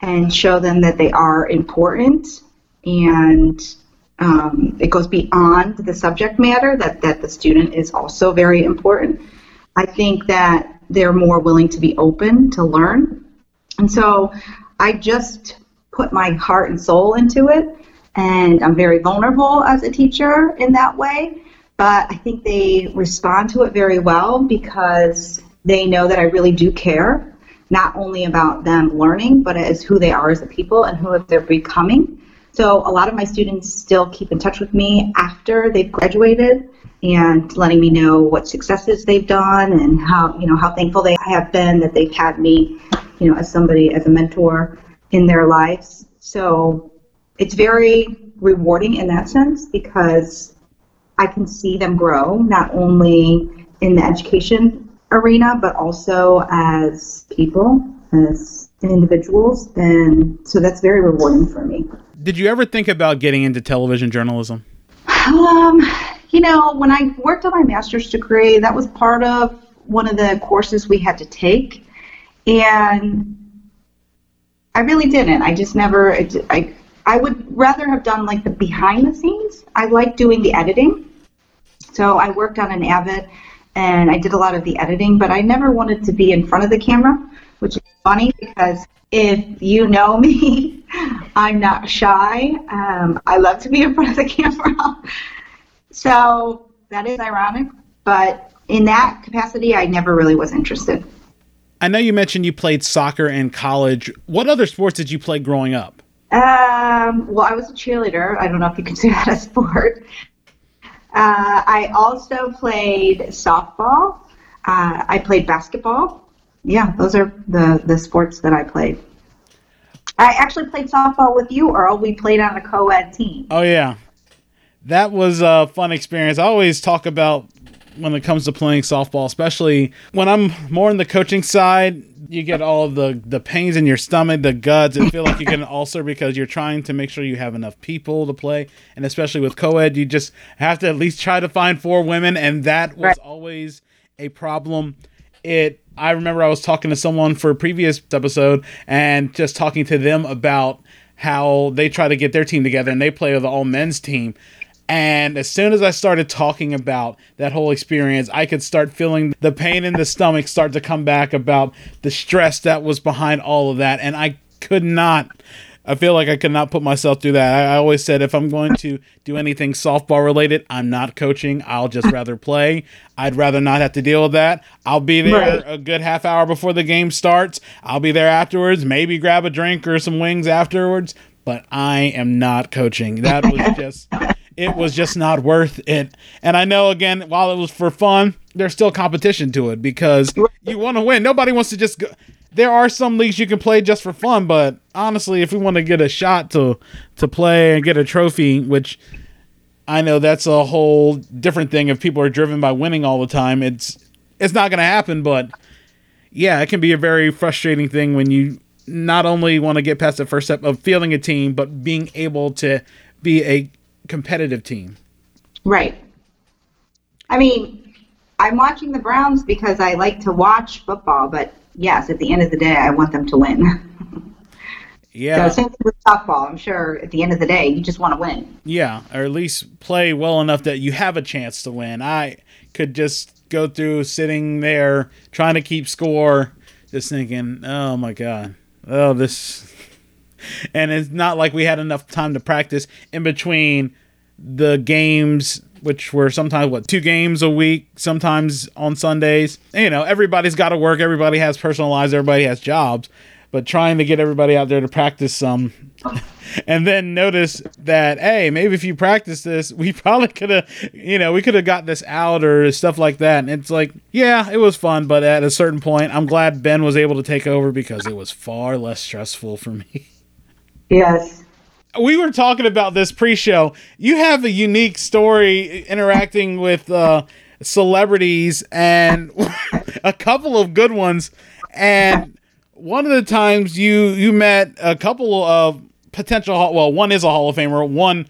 and show them that they are important and um, it goes beyond the subject matter, that, that the student is also very important, I think that they're more willing to be open to learn. And so I just put my heart and soul into it, and I'm very vulnerable as a teacher in that way. But I think they respond to it very well because they know that I really do care, not only about them learning, but as who they are as a people and who they're becoming. So a lot of my students still keep in touch with me after they've graduated and letting me know what successes they've done and how you know how thankful they have been that they've had me you know, as somebody, as a mentor in their lives. So it's very rewarding in that sense because I can see them grow not only in the education arena but also as people, as individuals, and so that's very rewarding for me. Did you ever think about getting into television journalism? Um, you know, when I worked on my master's degree, that was part of one of the courses we had to take, and I really didn't. I just never. I I would rather have done like the behind the scenes. I like doing the editing, so I worked on an Avid, and I did a lot of the editing, but I never wanted to be in front of the camera, which is funny because if you know me, I'm not shy. Um, I love to be in front of the camera. so that is ironic, but in that capacity, I never really was interested. I know you mentioned you played soccer in college. What other sports did you play growing up? Um, well, I was a cheerleader. I don't know if you consider that a sport. Uh, I also played softball. Uh, I played basketball. Yeah, those are the, the sports that I played. I actually played softball with you, Earl. We played on a co ed team. Oh, yeah. That was a fun experience. I always talk about when it comes to playing softball, especially when I'm more on the coaching side. You get all of the the pains in your stomach, the guts, and feel like you get an ulcer because you're trying to make sure you have enough people to play. And especially with co-ed, you just have to at least try to find four women, and that was right. always a problem. It. I remember I was talking to someone for a previous episode and just talking to them about how they try to get their team together and they play with the all men's team and as soon as I started talking about that whole experience, I could start feeling the pain in the stomach start to come back about the stress that was behind all of that. And I could not, I feel like I could not put myself through that. I, always said if I'm going to do anything softball related, I'm not coaching. I'll just rather play. I'd rather not have to deal with that. I'll be there right. a good half hour before the game starts. I'll be there afterwards, maybe grab a drink or some wings afterwards. But I am not coaching. That was just it was just not worth it. And I know again, while it was for fun, there's still competition to it because you want to win. Nobody wants to just go. There are some leagues you can play just for fun, but honestly, if we want to get a shot to to play and get a trophy, which I know that's a whole different thing. If people are driven by winning all the time, it's it's not going to happen. But yeah, it can be a very frustrating thing when you not only want to get past the first step of fielding a team, but being able to be a competitive team. Right. I mean, I'm watching the Browns because I like to watch football, but yes, at the end of the day, I want them to win. yeah. So same with softball. I'm sure at the end of the day, you just want to win. Yeah, or at least play well enough that you have a chance to win. I could just go through sitting there trying to keep score, just thinking, oh my god, oh this and it's not like we had enough time to practice in between the games which were sometimes what two games a week sometimes on sundays. You know everybody's got to work everybody has personal lives everybody has jobs. But trying to get everybody out there to practice some and then notice that hey maybe if you practice this we probably could have you know we could have got this out or stuff like that. And it's like yeah it was fun but at a certain point i'm glad ben was able to take over because it was far less stressful for me Yes. We were talking about this pre-show. You have a unique story interacting with uh, celebrities and a couple of good ones. And one of the times you you met a couple of potential well, one is a Hall of Famer, one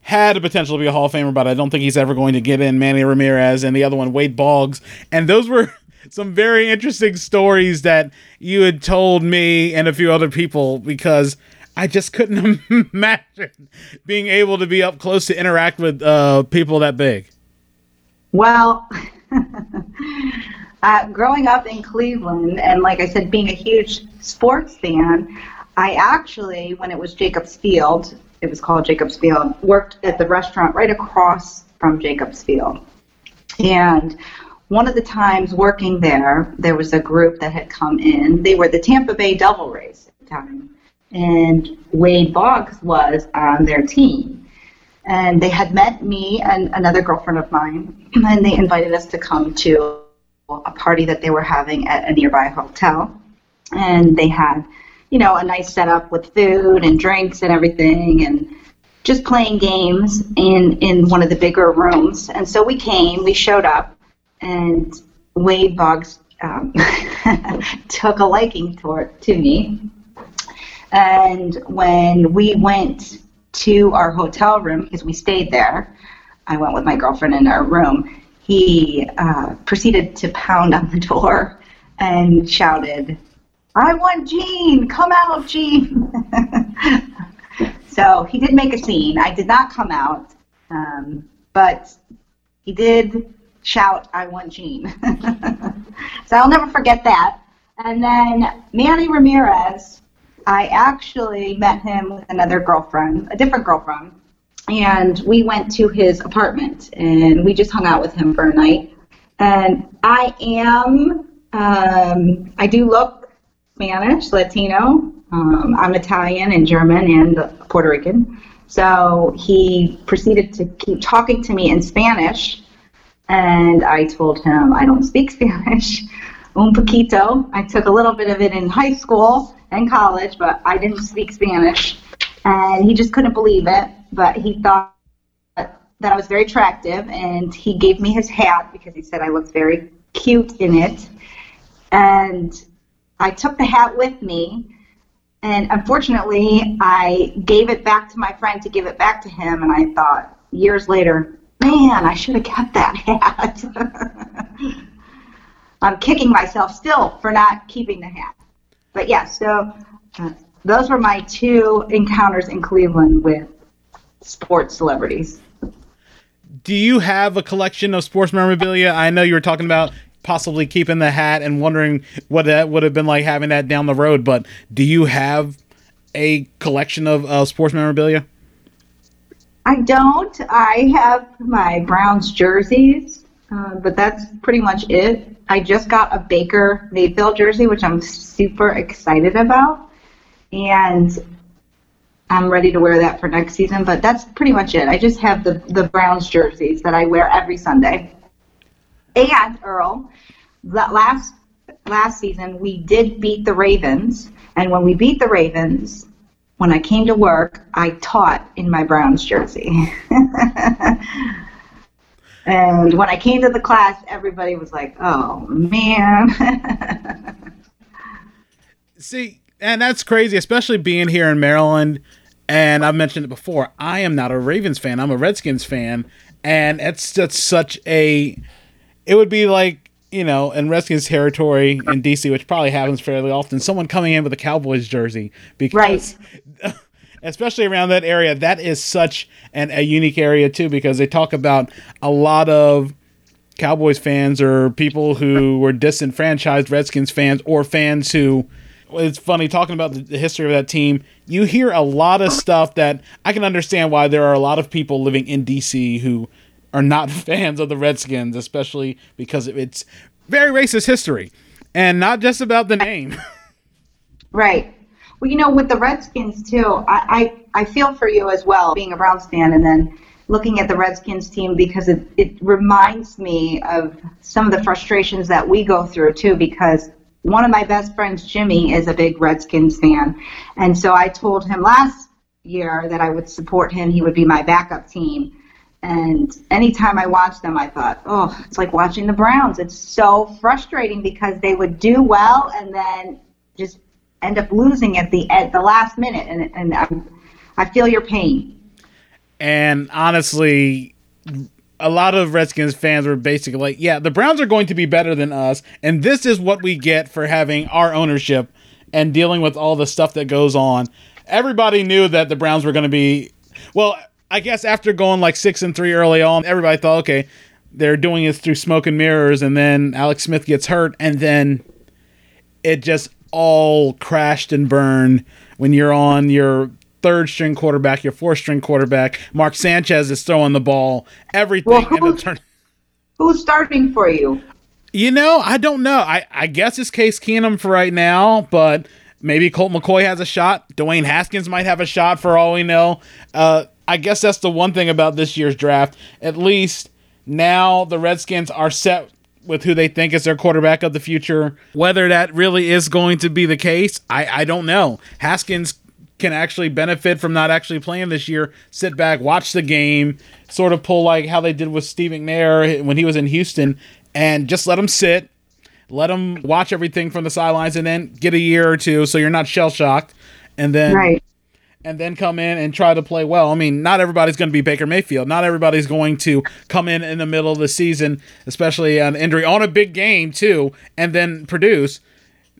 had a potential to be a Hall of Famer, but I don't think he's ever going to get in Manny Ramirez, and the other one Wade Boggs, and those were some very interesting stories that you had told me and a few other people because I just couldn't imagine being able to be up close to interact with uh, people that big. Well, uh, growing up in Cleveland, and like I said, being a huge sports fan, I actually, when it was Jacobs Field, it was called Jacobs Field, worked at the restaurant right across from Jacobs Field. And one of the times working there, there was a group that had come in. They were the Tampa Bay Devil Rays at the time and Wade Boggs was on their team. And they had met me and another girlfriend of mine, and they invited us to come to a party that they were having at a nearby hotel. And they had, you know, a nice setup with food and drinks and everything, and just playing games in in one of the bigger rooms. And so we came, we showed up, and Wade Boggs um, took a liking toward to me And when we went to our hotel room, because we stayed there, I went with my girlfriend in our room. He uh, proceeded to pound on the door and shouted, I want Jean, come out, Jean. so he did make a scene. I did not come out, um, but he did shout, I want Jean. so I'll never forget that. And then Manny Ramirez, I actually met him with another girlfriend, a different girlfriend, and we went to his apartment and we just hung out with him for a night. And I am, um, I do look Spanish, Latino. Um, I'm Italian and German and Puerto Rican. So he proceeded to keep talking to me in Spanish, and I told him I don't speak Spanish. Un poquito. I took a little bit of it in high school and college, but I didn't speak Spanish. And he just couldn't believe it, but he thought that I was very attractive, and he gave me his hat because he said I looked very cute in it. And I took the hat with me, and unfortunately, I gave it back to my friend to give it back to him, and I thought years later, man, I should have kept that hat. I'm kicking myself still for not keeping the hat. But yeah, so uh, those were my two encounters in Cleveland with sports celebrities. Do you have a collection of sports memorabilia? I know you were talking about possibly keeping the hat and wondering what that would have been like having that down the road. But do you have a collection of uh, sports memorabilia? I don't. I have my Browns jerseys, uh, but that's pretty much it. I just got a Baker Mayfield jersey, which I'm super excited about, and I'm ready to wear that for next season. But that's pretty much it. I just have the the Browns jerseys that I wear every Sunday. And Earl, last last season we did beat the Ravens, and when we beat the Ravens, when I came to work, I taught in my Browns jersey. and when I came to the class, everybody was like, "Oh man." See, and that's crazy, especially being here in Maryland. And I've mentioned it before. I am not a Ravens fan. I'm a Redskins fan, and it's just such a it would be like you know, in Redskins territory in DC, which probably happens fairly often, someone coming in with a Cowboys jersey because, right. especially around that area, that is such an, a unique area too because they talk about a lot of Cowboys fans or people who were disenfranchised Redskins fans or fans who. It's funny talking about the history of that team. You hear a lot of stuff that I can understand why there are a lot of people living in DC who are not fans of the Redskins, especially because its very racist history, and not just about the name. right. Well, you know, with the Redskins too, I, I, I feel for you as well, being a Browns fan, and then looking at the Redskins team because it, it reminds me of some of the frustrations that we go through too. Because one of my best friends, Jimmy, is a big Redskins fan, and so I told him last year that I would support him. He would be my backup team. And anytime I watched them, I thought, oh, it's like watching the Browns. It's so frustrating because they would do well and then just end up losing at the at the last minute. And and I, I feel your pain. And honestly, a lot of Redskins fans were basically like, yeah, the Browns are going to be better than us, and this is what we get for having our ownership and dealing with all the stuff that goes on. Everybody knew that the Browns were going to be well I guess after going like six and three early on, everybody thought, okay, they're doing this through smoke and mirrors, and then Alex Smith gets hurt, and then it just all crashed and burned when you're on your third string quarterback, your fourth string quarterback. Mark Sanchez is throwing the ball. Everything well, who's, turn- who's starting for you? You know, I don't know. I, I guess it's Case Keenum for right now, but maybe Colt McCoy has a shot. Dwayne Haskins might have a shot for all we know. Uh, I guess that's the one thing about this year's draft. At least now the Redskins are set with who they think is their quarterback of the future. Whether that really is going to be the case, I, I don't know. Haskins can actually benefit from not actually playing this year. Sit back, watch the game, sort of pull like how they did with Steve McNair when he was in Houston, and just let him sit, let him watch everything from the sidelines, and then get a year or two so you're not shell shocked and then Right. And then come in and try to play well. I mean, not everybody's going to be Baker Mayfield. Not everybody's going to come in in the middle of the season, especially on injury on a big game too, and then produce.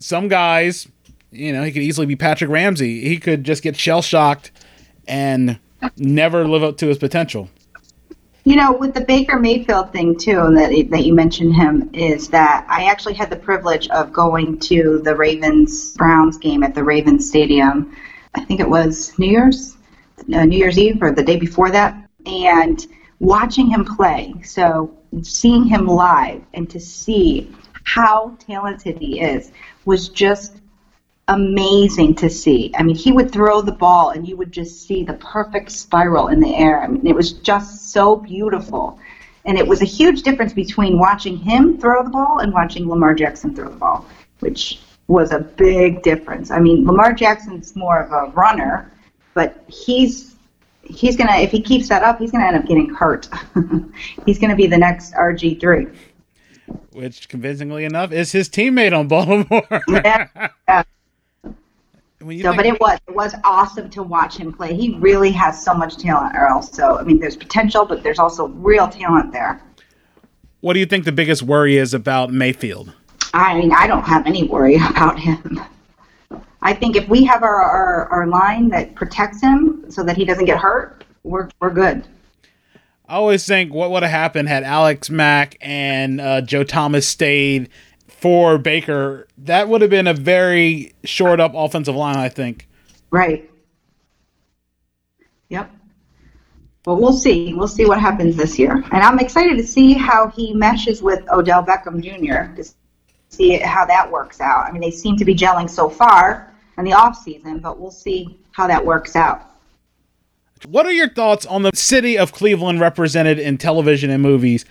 Some guys, you know, he could easily be Patrick Ramsey. He could just get shell shocked and never live up to his potential. You know, with the Baker Mayfield thing too, and that that you mentioned him, is that I actually had the privilege of going to the Ravens Browns game at the Ravens Stadium. I think it was New Year's, uh, New Year's Eve, or the day before that, and watching him play. So seeing him live and to see how talented he is was just amazing to see. I mean, he would throw the ball and you would just see the perfect spiral in the air. I mean, it was just so beautiful. And it was a huge difference between watching him throw the ball and watching Lamar Jackson throw the ball, which was a big difference. I mean, Lamar Jackson's more of a runner, but he's he's gonna if he keeps that up, he's gonna end up getting hurt. he's gonna be the next RG three. Which, convincingly enough, is his teammate on Baltimore. Yeah. yeah. So, think- but it was it was awesome to watch him play. He really has so much talent, Earl. So I mean, there's potential, but there's also real talent there. what do you think the biggest worry is about Mayfield? I mean, I don't have any worry about him. I think if we have our, our, our line that protects him so that he doesn't get hurt, we're we're good. I always think what would have happened had Alex Mack and uh, Joe Thomas stayed for Baker. That would have been a very short up offensive line, I think. Right. Yep. Well, we'll see. We'll see what happens this year, and I'm excited to see how he meshes with Odell Beckham Jr. see how that works out. I mean, they seem to be gelling so far in the off season, but we'll see how that works out. What are your thoughts on the city of Cleveland represented in television and movies?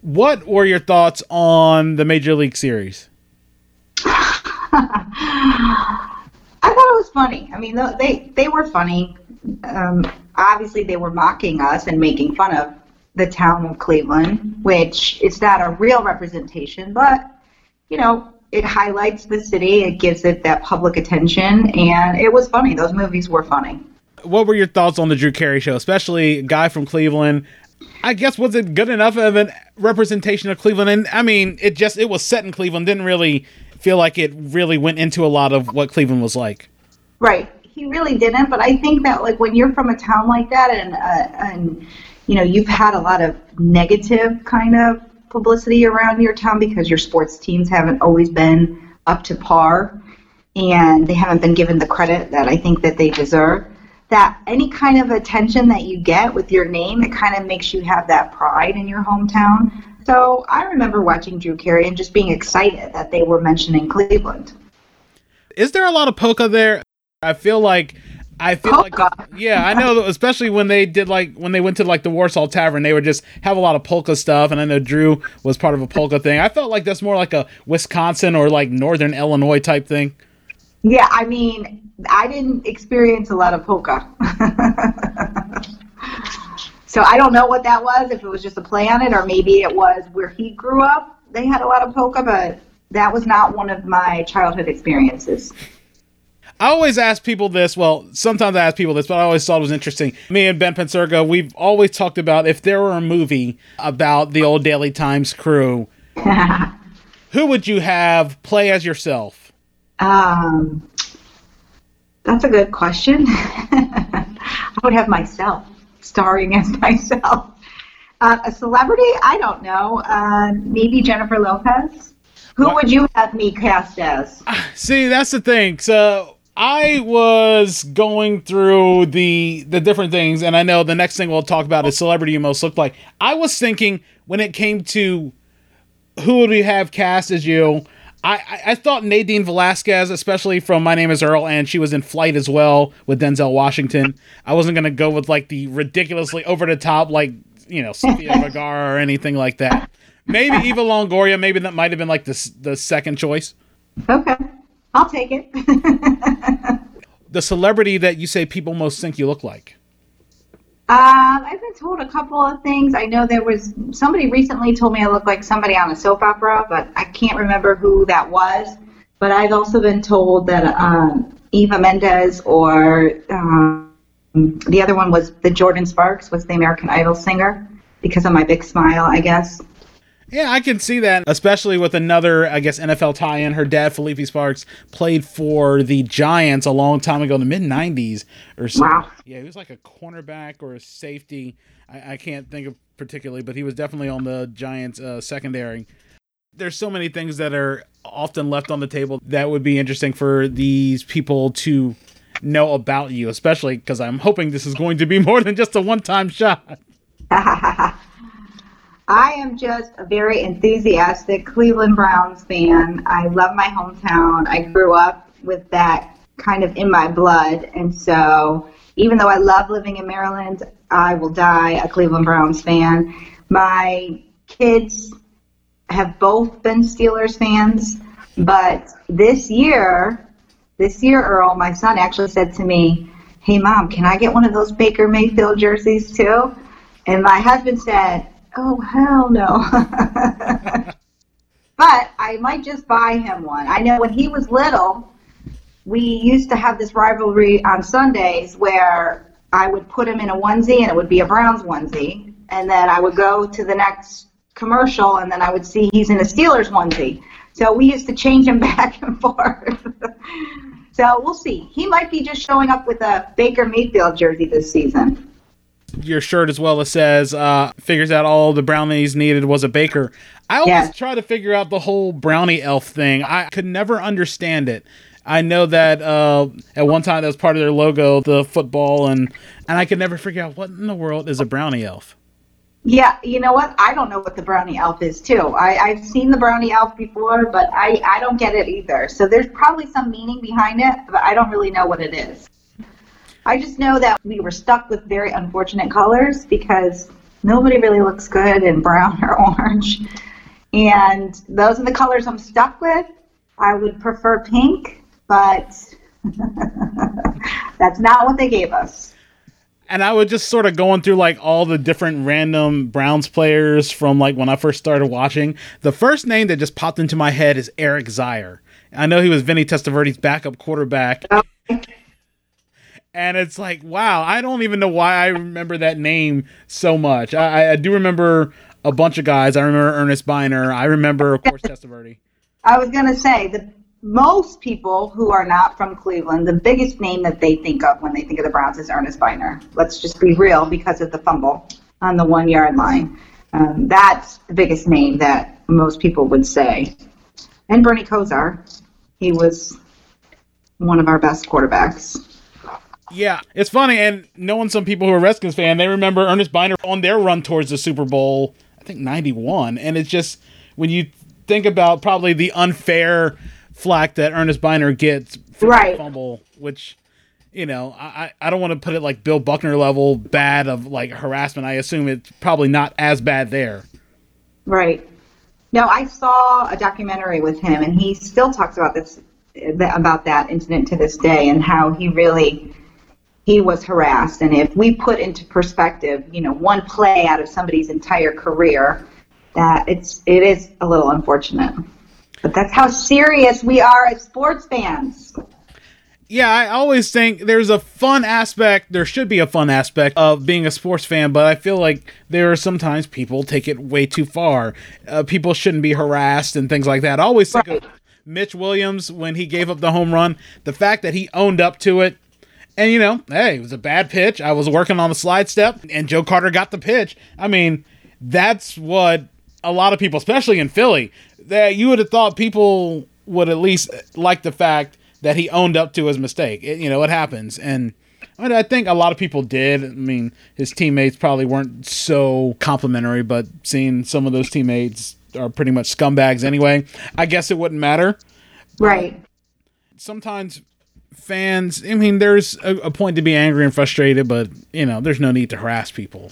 What were your thoughts on the Major League Series? I thought it was funny. I mean, they they were funny. Um, obviously, they were mocking us and making fun of the town of Cleveland, which is not a real representation, but you know, it highlights the city. It gives it that public attention, and it was funny. Those movies were funny. What were your thoughts on the Drew Carey show, especially guy from Cleveland? I guess was it good enough of a representation of Cleveland? And I mean, it just it was set in Cleveland. Didn't really feel like it really went into a lot of what Cleveland was like. Right. He really didn't, but I think that like when you're from a town like that and uh, and you know you've had a lot of negative kind of publicity around your town because your sports teams haven't always been up to par and they haven't been given the credit that I think that they deserve. That any kind of attention that you get with your name, it kind of makes you have that pride in your hometown. So I remember watching Drew Carey and just being excited that they were mentioning Cleveland. Is there a lot of polka there? I feel like I feel Polka? like yeah, I know especially when they did like when they went to like the Warsaw Tavern, they would just have a lot of polka stuff and I know Drew was part of a polka thing. I felt like that's more like a Wisconsin or like northern Illinois type thing. Yeah, I mean, I didn't experience a lot of polka. so I don't know what that was, if it was just a play on it, or maybe it was where he grew up. They had a lot of polka, but that was not one of my childhood experiences. I always ask people this. Well, sometimes I ask people this, but I always thought it was interesting. Me and Ben Penserga, we've always talked about if there were a movie about the old Daily Times crew, who would you have play as yourself? Um, that's a good question. I would have myself starring as myself. Uh, a celebrity? I don't know. Uh, maybe Jennifer Lopez. Who would you have me cast as? See, that's the thing. So I was going through the the different things, and I know the next thing we'll talk about is celebrity you most look like. I was thinking when it came to who would we have cast as you. I, I, I thought Nadine Velazquez, especially from My Name Is Earl, and she was in Flight as well with Denzel Washington. I wasn't gonna go with like the ridiculously over the top, like you know Sofia Vergara or anything like that. Maybe Eva Longoria. Maybe that might have been like the the second choice. Okay, I'll take it. the celebrity that you say people most think you look like. Um, I've been told a couple of things. I know there was somebody recently told me I look like somebody on a soap opera, but I can't remember who that was. But I've also been told that um, Eva Mendes or um, the other one was the Jordin Sparks was the American Idol singer because of my big smile, I guess. Yeah, I can see that, especially with another, I guess, NFL tie-in. Her dad, Phillippi Sparks, played for the Giants a long time ago in the mid '90s or so. Wow. Yeah, he was like a cornerback or a safety. I, I can't think of particularly, but he was definitely on the Giants uh, secondary. There's so many things that are often left on the table that would be interesting for these people to know about you, especially because I'm hoping this is going to be more than just a one-time shot. I am just a very enthusiastic Cleveland Browns fan. I love my hometown. I grew up with that kind of in my blood. And so, even though I love living in Maryland, I will die a Cleveland Browns fan. My kids have both been Steelers fans, but this year, this year, Earl, my son actually said to me, Hey, mom, can I get one of those Baker Mayfield jerseys too? And my husband said, Oh, hell no. but I might just buy him one. I know when he was little, we used to have this rivalry on Sundays where I would put him in a onesie and it would be a Browns onesie. And then I would go to the next commercial and then I would see he's in a Steelers onesie. So we used to change him back and forth. so we'll see. He might be just showing up with a Baker Mayfield jersey this season your shirt as well as says uh, figures out all the brownies needed was a baker. I always yeah. try to figure out the whole brownie elf thing. I could never understand it. I know that uh, at one time that was part of their logo, the football, and and I could never figure out what in the world is a brownie elf. Yeah, you know what? I don't know what the brownie elf is too. I, I've seen the brownie elf before, but I, I don't get it either. So there's probably some meaning behind it, but I don't really know what it is. I just know that we were stuck with very unfortunate colors because nobody really looks good in brown or orange. And those are the colors I'm stuck with. I would prefer pink, but that's not what they gave us. And I was just sort of going through like all the different random Browns players from like when I first started watching. The first name that just popped into my head is Eric Zeier. I know he was Vinny Testaverde's backup quarterback. Oh and it's like wow i don't even know why i remember that name so much. I, I do remember a bunch of guys. I remember ernest byner i remember of course testaverde i was going to say the most people who are not from cleveland the biggest name that they think of when they think of the browns is ernest byner let's just be real because of the fumble on the one yard line. Um, that's the biggest name that most people would say. And bernie kosar he was one of our best quarterbacks yeah, it's funny, and knowing some people who are Redskins fan, they remember Ernest Byner on their run towards the Super Bowl, I think '91, and it's just when you think about probably the unfair flack that Ernest Byner gets for right. fumble, which you know, I, I don't want to put it like Bill Buckner level bad of like harassment. I assume it's probably not as bad there. Right. No, I saw a documentary with him, and he still talks about this about that incident to this day, and how he really he was harassed. And if we put into perspective, you know, one play out of somebody's entire career, that it's it is a little unfortunate. But that's how serious we are as sports fans. Yeah, I always think there's a fun aspect. There should be a fun aspect of being a sports fan, but I feel like there are sometimes people take it way too far. Uh, people shouldn't be harassed and things like that. I always think right. of Mitch Williams when he gave up the home run. The fact that he owned up to it and you know, hey, it was a bad pitch. I was working on the slide step, and Joe Carter got the pitch. I mean, that's what a lot of people, especially in Philly, that you would have thought people would at least like the fact that he owned up to his mistake. It, you know, it happens, and I think a lot of people did. I mean, his teammates probably weren't so complimentary, but seeing some of those teammates are pretty much scumbags anyway, I guess it wouldn't matter. Right. Sometimes fans, I mean, there's a, a, point to be angry and frustrated, but you know, there's no need to harass people.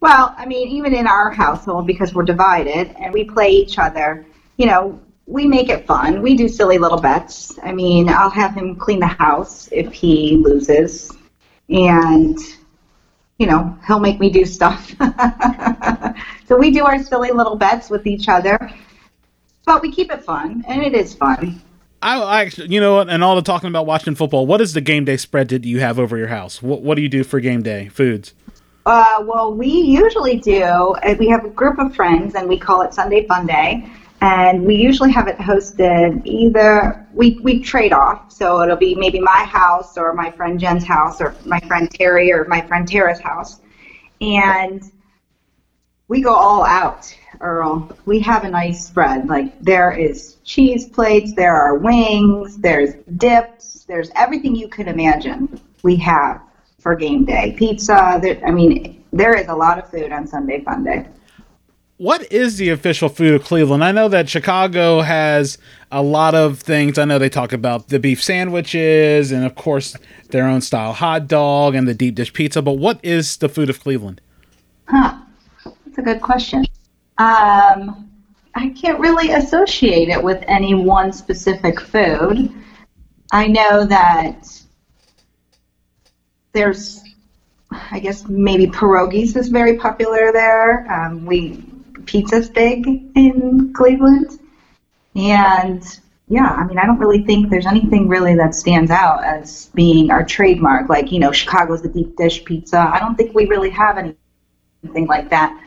Well, I mean, even in our household, because we're divided and we play each other, you know, we make it fun. We do silly little bets. I mean, I'll have him clean the house if he loses, and you know, he'll make me do stuff. so we do our silly little bets with each other, but we keep it fun, and it is fun. I, I actually, you know what, and all the talking about watching football, what is the game day spread that you have over your house? What What do you do for game day foods? Uh, well, we usually do. uh, We have a group of friends, and we call it Sunday Fun Day. And we usually have it hosted either we we trade off, so it'll be maybe my house or my friend Jen's house or my friend Terry or my friend Tara's house, and we go all out, Earl. We have a nice spread. Like there is cheese plates, there are wings, there's dips, there's everything you could imagine. We have for game day. Pizza. There, I mean, there is a lot of food on Sunday Fun Day. What is the official food of Cleveland? I know that Chicago has a lot of things. I know they talk about the beef sandwiches and, of course, their own style hot dog and the deep dish pizza. But what is the food of Cleveland? Huh. That's a good question. Um, I can't really associate it with any one specific food. I know that there's, I guess maybe pierogies is very popular there. Um, we pizza's big in Cleveland, and yeah, I mean I don't really think there's anything really that stands out as being our trademark. Like you know Chicago's the deep dish pizza. I don't think we really have anything like that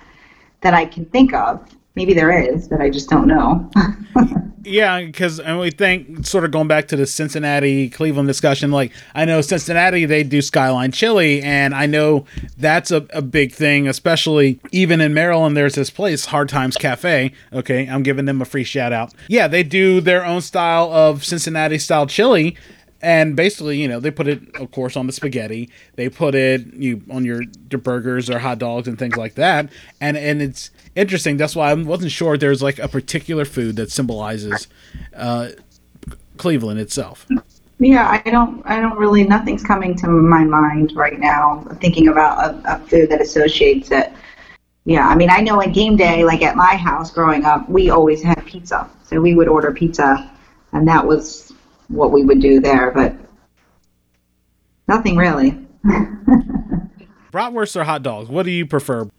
that I can think of. Maybe there is, but I just don't know. Yeah, because and we think sort of going back to the Cincinnati Cleveland discussion. Like I know Cincinnati, they do Skyline Chili, and I know that's a, a big thing, especially even in Maryland. There's this place, Hard Times Cafe. Okay, I'm giving them a free shout out. Yeah, they do their own style of Cincinnati style chili. And basically, you know, they put it, of course, on the spaghetti. They put it you on your, your burgers or hot dogs and things like that. And and it's interesting. That's why I wasn't sure there's like a particular food that symbolizes uh, Cleveland itself. Yeah, I don't. I don't really. Nothing's coming to my mind right now. Thinking about a, a food that associates it. Yeah, I mean, I know in game day, like at my house growing up, we always had pizza. So we would order pizza, and that was what we would do there. But nothing really. Bratwurst or hot dogs? What do you prefer?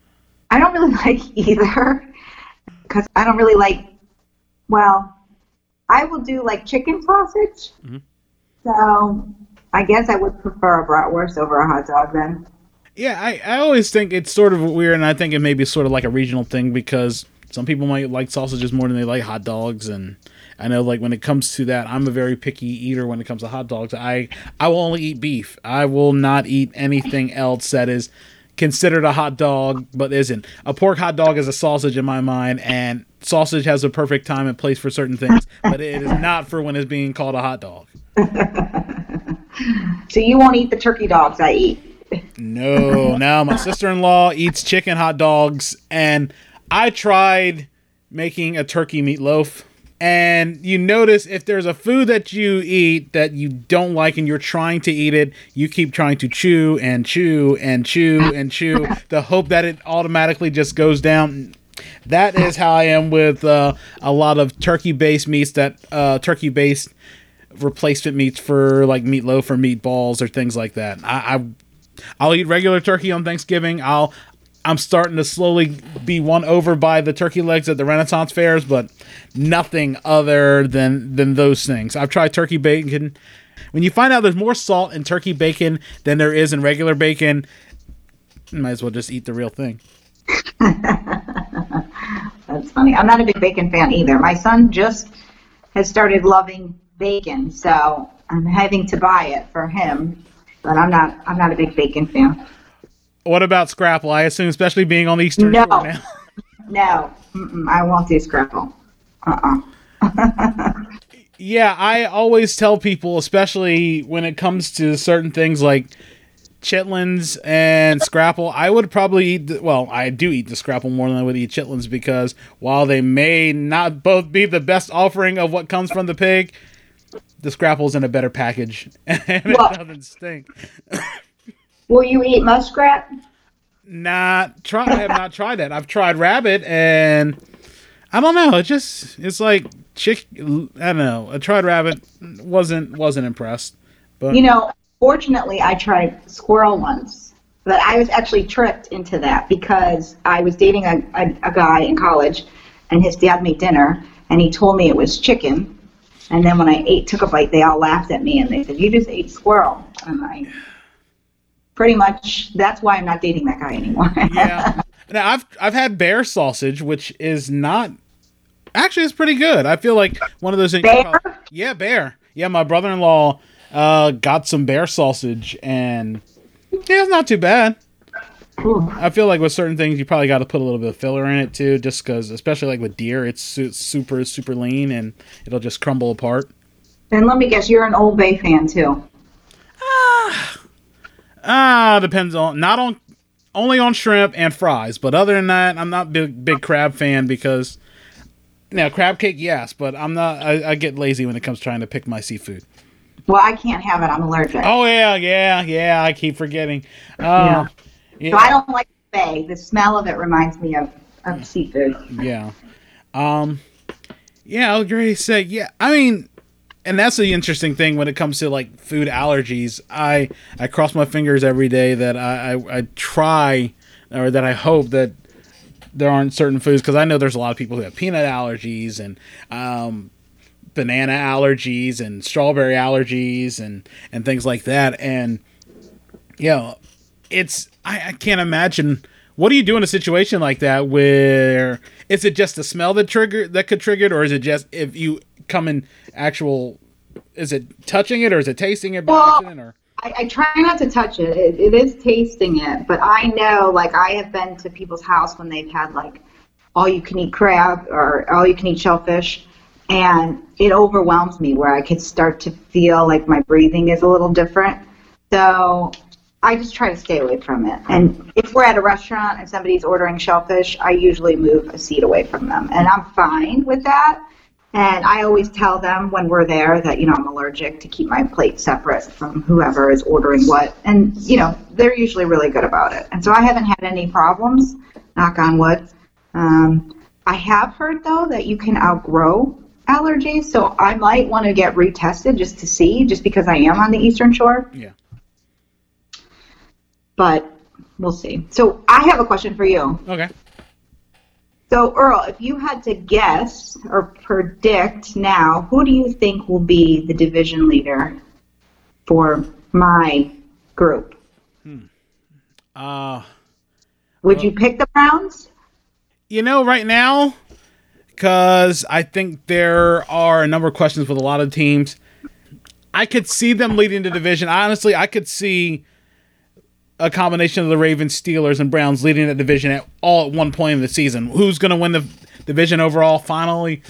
I don't really like either because I don't really like. Well, I will do like chicken sausage. Mm-hmm. So I guess I would prefer a bratwurst over a hot dog then. Yeah, I, I always think it's sort of weird, and I think it may be sort of like a regional thing because some people might like sausages more than they like hot dogs, and I know like when it comes to that, I'm a very picky eater when it comes to hot dogs. I I will only eat beef. I will not eat anything else that is considered a hot dog but isn't. A pork hot dog is a sausage in my mind, and sausage has a perfect time and place for certain things, but it is not for when it's being called a hot dog. So you won't eat the turkey dogs I eat. No, now my sister in law eats chicken hot dogs, and I tried making a turkey meatloaf. And you notice if there's a food that you eat that you don't like and you're trying to eat it, you keep trying to chew and chew and chew and chew the hope that it automatically just goes down. That is how I am with uh, a lot of turkey based meats that uh, turkey based replacement meats for like meatloaf or meatballs or things like that. I, I I'll eat regular turkey on Thanksgiving. I'll I'm starting to slowly be won over by the turkey legs at the Renaissance fairs, but nothing other than than those things. I've tried turkey bacon. When you find out there's more salt in turkey bacon than there is in regular bacon, you might as well just eat the real thing. That's funny. I'm not a big bacon fan either. My son just has started loving bacon, so I'm having to buy it for him. But I'm not. I'm not a big bacon fan. What about Scrapple? I assume, especially being on the Eastern No. Now. No, mm-mm, I won't do scrapple. Uh-uh. Yeah, I always tell people, especially when it comes to certain things like chitlins and scrapple, I would probably eat. The, well, I do eat the scrapple more than I would eat chitlins because while they may not both be the best offering of what comes from the pig, the scrapple's in a better package and it doesn't stink. Will you eat muskrat? Not try. I have not tried that. I've tried rabbit and I don't know. It just it's like chick. I don't know. I tried rabbit. wasn't wasn't impressed. But You know, fortunately, I tried squirrel once, but I was actually tricked into that because I was dating a, a, a guy in college, and his dad made dinner, and he told me it was chicken, And then when I ate, took a bite, they all laughed at me and they said, "You just ate squirrel." And I pretty much that's why I'm not dating that guy anymore. yeah. Now I've I've had bear sausage, which is not actually it's pretty good. I feel like one of those things. Bear? Yeah, bear. Yeah, my brother-in-law uh, got some bear sausage, and yeah, it's not too bad. Ooh. I feel like with certain things, you probably got to put a little bit of filler in it too, just because, especially like with deer, it's su- super super lean and it'll just crumble apart. And let me guess, you're an Old Bay fan too. Ah, depends on not on only on shrimp and fries, but other than that, I'm not big big crab fan because now crab cake, yes, but I'm not. I, I get lazy when it comes trying to pick my seafood. Well, I can't have it. I'm allergic. Oh yeah, yeah, yeah. I keep forgetting. Uh, Yeah. yeah. So I don't like bay. The smell of it reminds me of, of seafood. Yeah. Um yeah, I would agree say yeah. I mean and that's the interesting thing when it comes to like food allergies. I I cross my fingers every day that I I, I try or that I hope that there aren't certain foods because I know there's a lot of people who have peanut allergies and um, banana allergies and strawberry allergies and and things like that. And you know, it's I, I can't imagine what do you do in a situation like that where is it just the smell that trigger that could trigger it or is it just if you come in actual is it touching it or is it tasting it Well, or I, I try not to touch it. it. It is tasting it, but I know, like, I have been to people's house when they've had like all you can eat crab or all you can eat shellfish, and it overwhelms me where I could start to feel like my breathing is a little different. So I just try to stay away from it. And if we're at a restaurant and somebody's ordering shellfish, I usually move a seat away from them, and I'm fine with that. And I always tell them when we're there that, you know, I'm allergic to keep my plate separate from whoever is ordering what. And, you know, they're usually really good about it. And so I haven't had any problems, knock on wood. Um, I have heard, though, that you can outgrow allergies. So I might want to get retested just to see, just because I am on the Eastern Shore. yeah But we'll see. So I have a question for you. okay So, Earl, if you had to guess or predict now, who do you think will be the division leader for my group? uh Would you pick the Browns? you know right now because i think there are a number of questions with a lot of teams i could see them leading the division honestly i could see a combination of the ravens steelers and browns leading the division at all at one point in the season who's going to win the division overall finally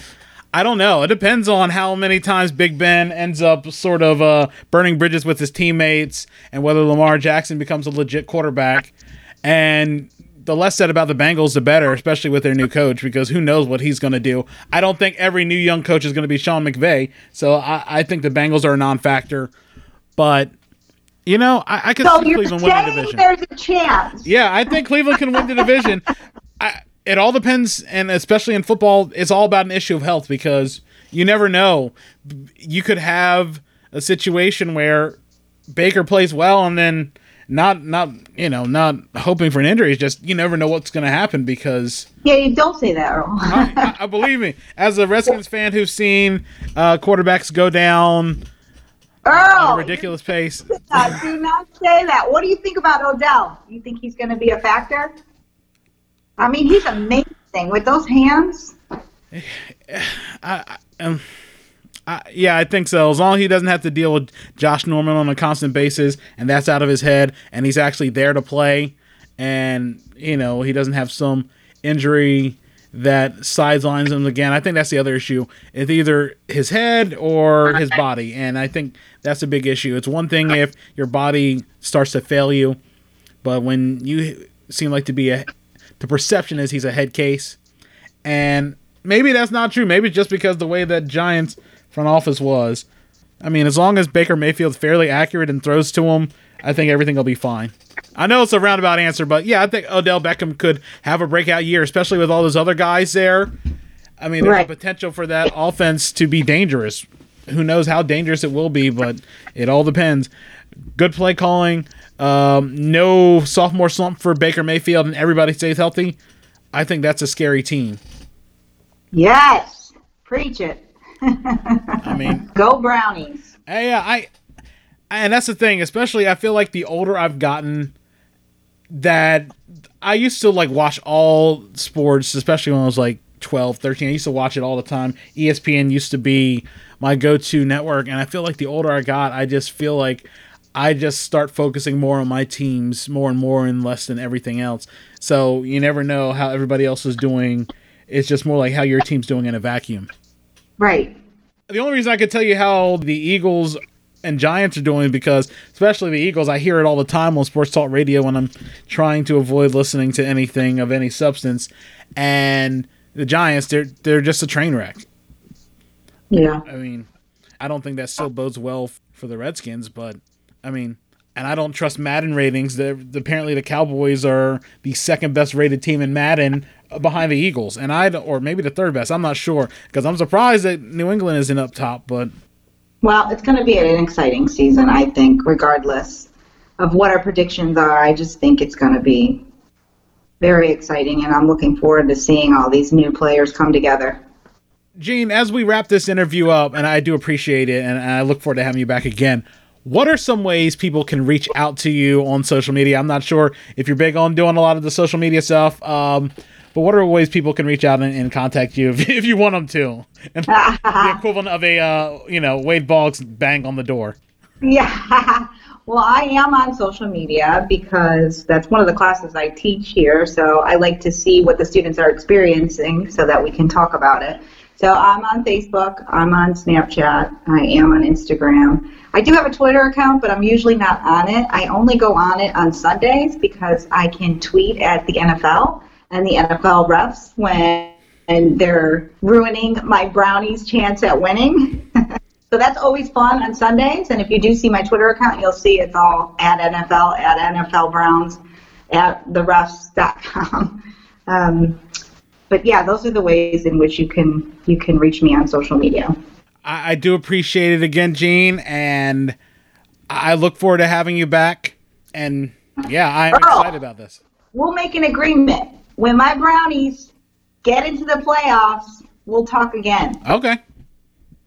I don't know. It depends on how many times Big Ben ends up sort of uh, burning bridges with his teammates and whether Lamar Jackson becomes a legit quarterback. And the less said about the Bengals, the better, especially with their new coach, because who knows what he's going to do. I don't think every new young coach is going to be Sean McVay. So I, I think the Bengals are a non factor. But, you know, I, I could So see Cleveland winning the division. there's a chance. Yeah, I think Cleveland can win the division. I, it all depends, and especially in football, it's all about an issue of health because you never know. You could have a situation where Baker plays well and then not not you know not hoping for an injury. It's just you never know what's going to happen because Yeah, you don't say that, Earl. I, I believe me as a Redskins fan who's seen uh, quarterbacks go down Earl, ridiculous pace. do not say that. What do you think about Odell? You think he's going to be a factor? I mean, he's amazing with those hands. Um, I, yeah, I think so. As long as he doesn't have to deal with Josh Norman on a constant basis, and that's out of his head, and he's actually there to play, and you know he doesn't have some injury that sidelines him again. I think that's the other issue. It's either his head or his body, and I think that's a big issue. It's one thing if your body starts to fail you, but when you seem like to be a, the perception is he's a head case, and maybe that's not true. Maybe just because the way that Giants front office was. I mean, as long as Baker Mayfield's fairly accurate and throws to him, I think everything will be fine. I know it's a roundabout answer, but yeah, I think Odell Beckham could have a breakout year, especially with all those other guys there. I mean, there's Right. a potential for that offense to be dangerous. Who knows how dangerous it will be, but it all depends. Good play calling, um, no sophomore slump for Baker Mayfield, and everybody stays healthy. I think that's a scary team. Yes, preach it. I mean, Go Brownies. yeah, I, and that's the thing. Especially, I feel like the older I've gotten, that I used to like watch all sports, especially when I was like 12, 13. I used to watch it all the time. ESPN used to be my go-to network, and I feel like the older I got, I just feel like I just start focusing more on my teams more and more and less than everything else. So you never know how everybody else is doing. It's just more like how your team's doing in a vacuum. Right. The only reason I could tell you how the Eagles and Giants are doing because especially the Eagles, I hear it all the time on sports talk radio when I'm trying to avoid listening to anything of any substance. And the Giants, they're they're just a train wreck. Yeah. I mean, I don't think that still bodes well for the Redskins, but I mean, and I don't trust Madden ratings. They're, apparently, the Cowboys are the second best rated team in Madden behind the Eagles, and I or maybe the third best. I'm not sure because I'm surprised that New England isn't up top. But Well, it's going to be an exciting season, I think, regardless of what our predictions are. I just think it's going to be very exciting, and I'm looking forward to seeing all these new players come together. Jean, as we wrap this interview up, and I do appreciate it, and I look forward to having you back again. What are some ways people can reach out to you on social media? I'm not sure if you're big on doing a lot of the social media stuff, um, but what are ways people can reach out and, and contact you if, if you want them to? And the equivalent of a uh, you know Wade Boggs bang on the door. Yeah. Well, I am on social media because that's one of the classes I teach here. So I like to see what the students are experiencing so that we can talk about it. So I'm on Facebook, I'm on Snapchat, I am on Instagram. I do have a Twitter account, but I'm usually not on it. I only go on it on Sundays because I can tweet at the NFL and the NFL refs when and they're ruining my brownies chance at winning. So that's always fun on Sundays. And if you do see my Twitter account, you'll see it's all at NFL, at NFL Browns, at therefs.com. Um, but yeah, those are the ways in which you can you can reach me on social media. I, I do appreciate it again, Jean, and I look forward to having you back. And yeah, I'm Earl. excited about this. We'll make an agreement. When my Brownies get into the playoffs, we'll talk again. Okay.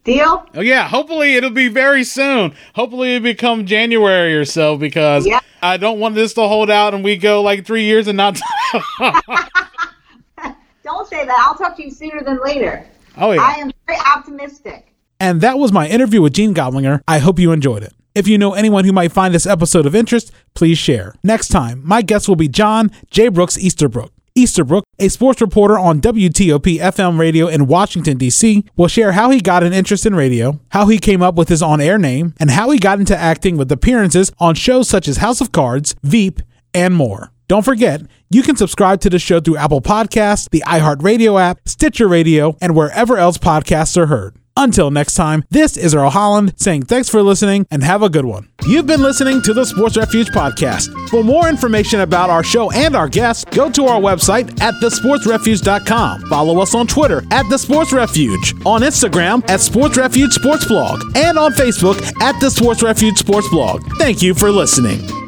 Deal? Oh yeah, hopefully it'll be very soon. Hopefully it become January or so because Yeah. I don't want this to hold out and we go like three years and not. Don't say that. I'll talk to you sooner than later. oh yeah. I am very optimistic. And that was my interview with Jean Goblinger. I hope you enjoyed it. If you know anyone who might find this episode of interest, please share. Next time, my guest will be John J. Brooks Easterbrook. Easterbrook, a sports reporter on WTOP FM radio in Washington, D.C., will share how he got an interest in radio, how he came up with his on air name, and how he got into acting with appearances on shows such as House of Cards, Veep, and more. Don't forget, you can subscribe to the show through Apple Podcasts, the iHeartRadio app, Stitcher Radio, and wherever else podcasts are heard. Until next time, this is Earl Holland saying thanks for listening and have a good one. You've been listening to the Sports Refuge Podcast. For more information about our show and our guests, go to our website at thesportsrefuge.com. Follow us on Twitter at The Sports Refuge, on Instagram at Sports Refuge Sports Blog, and on Facebook at The Sports Refuge Sports Blog. Thank you for listening.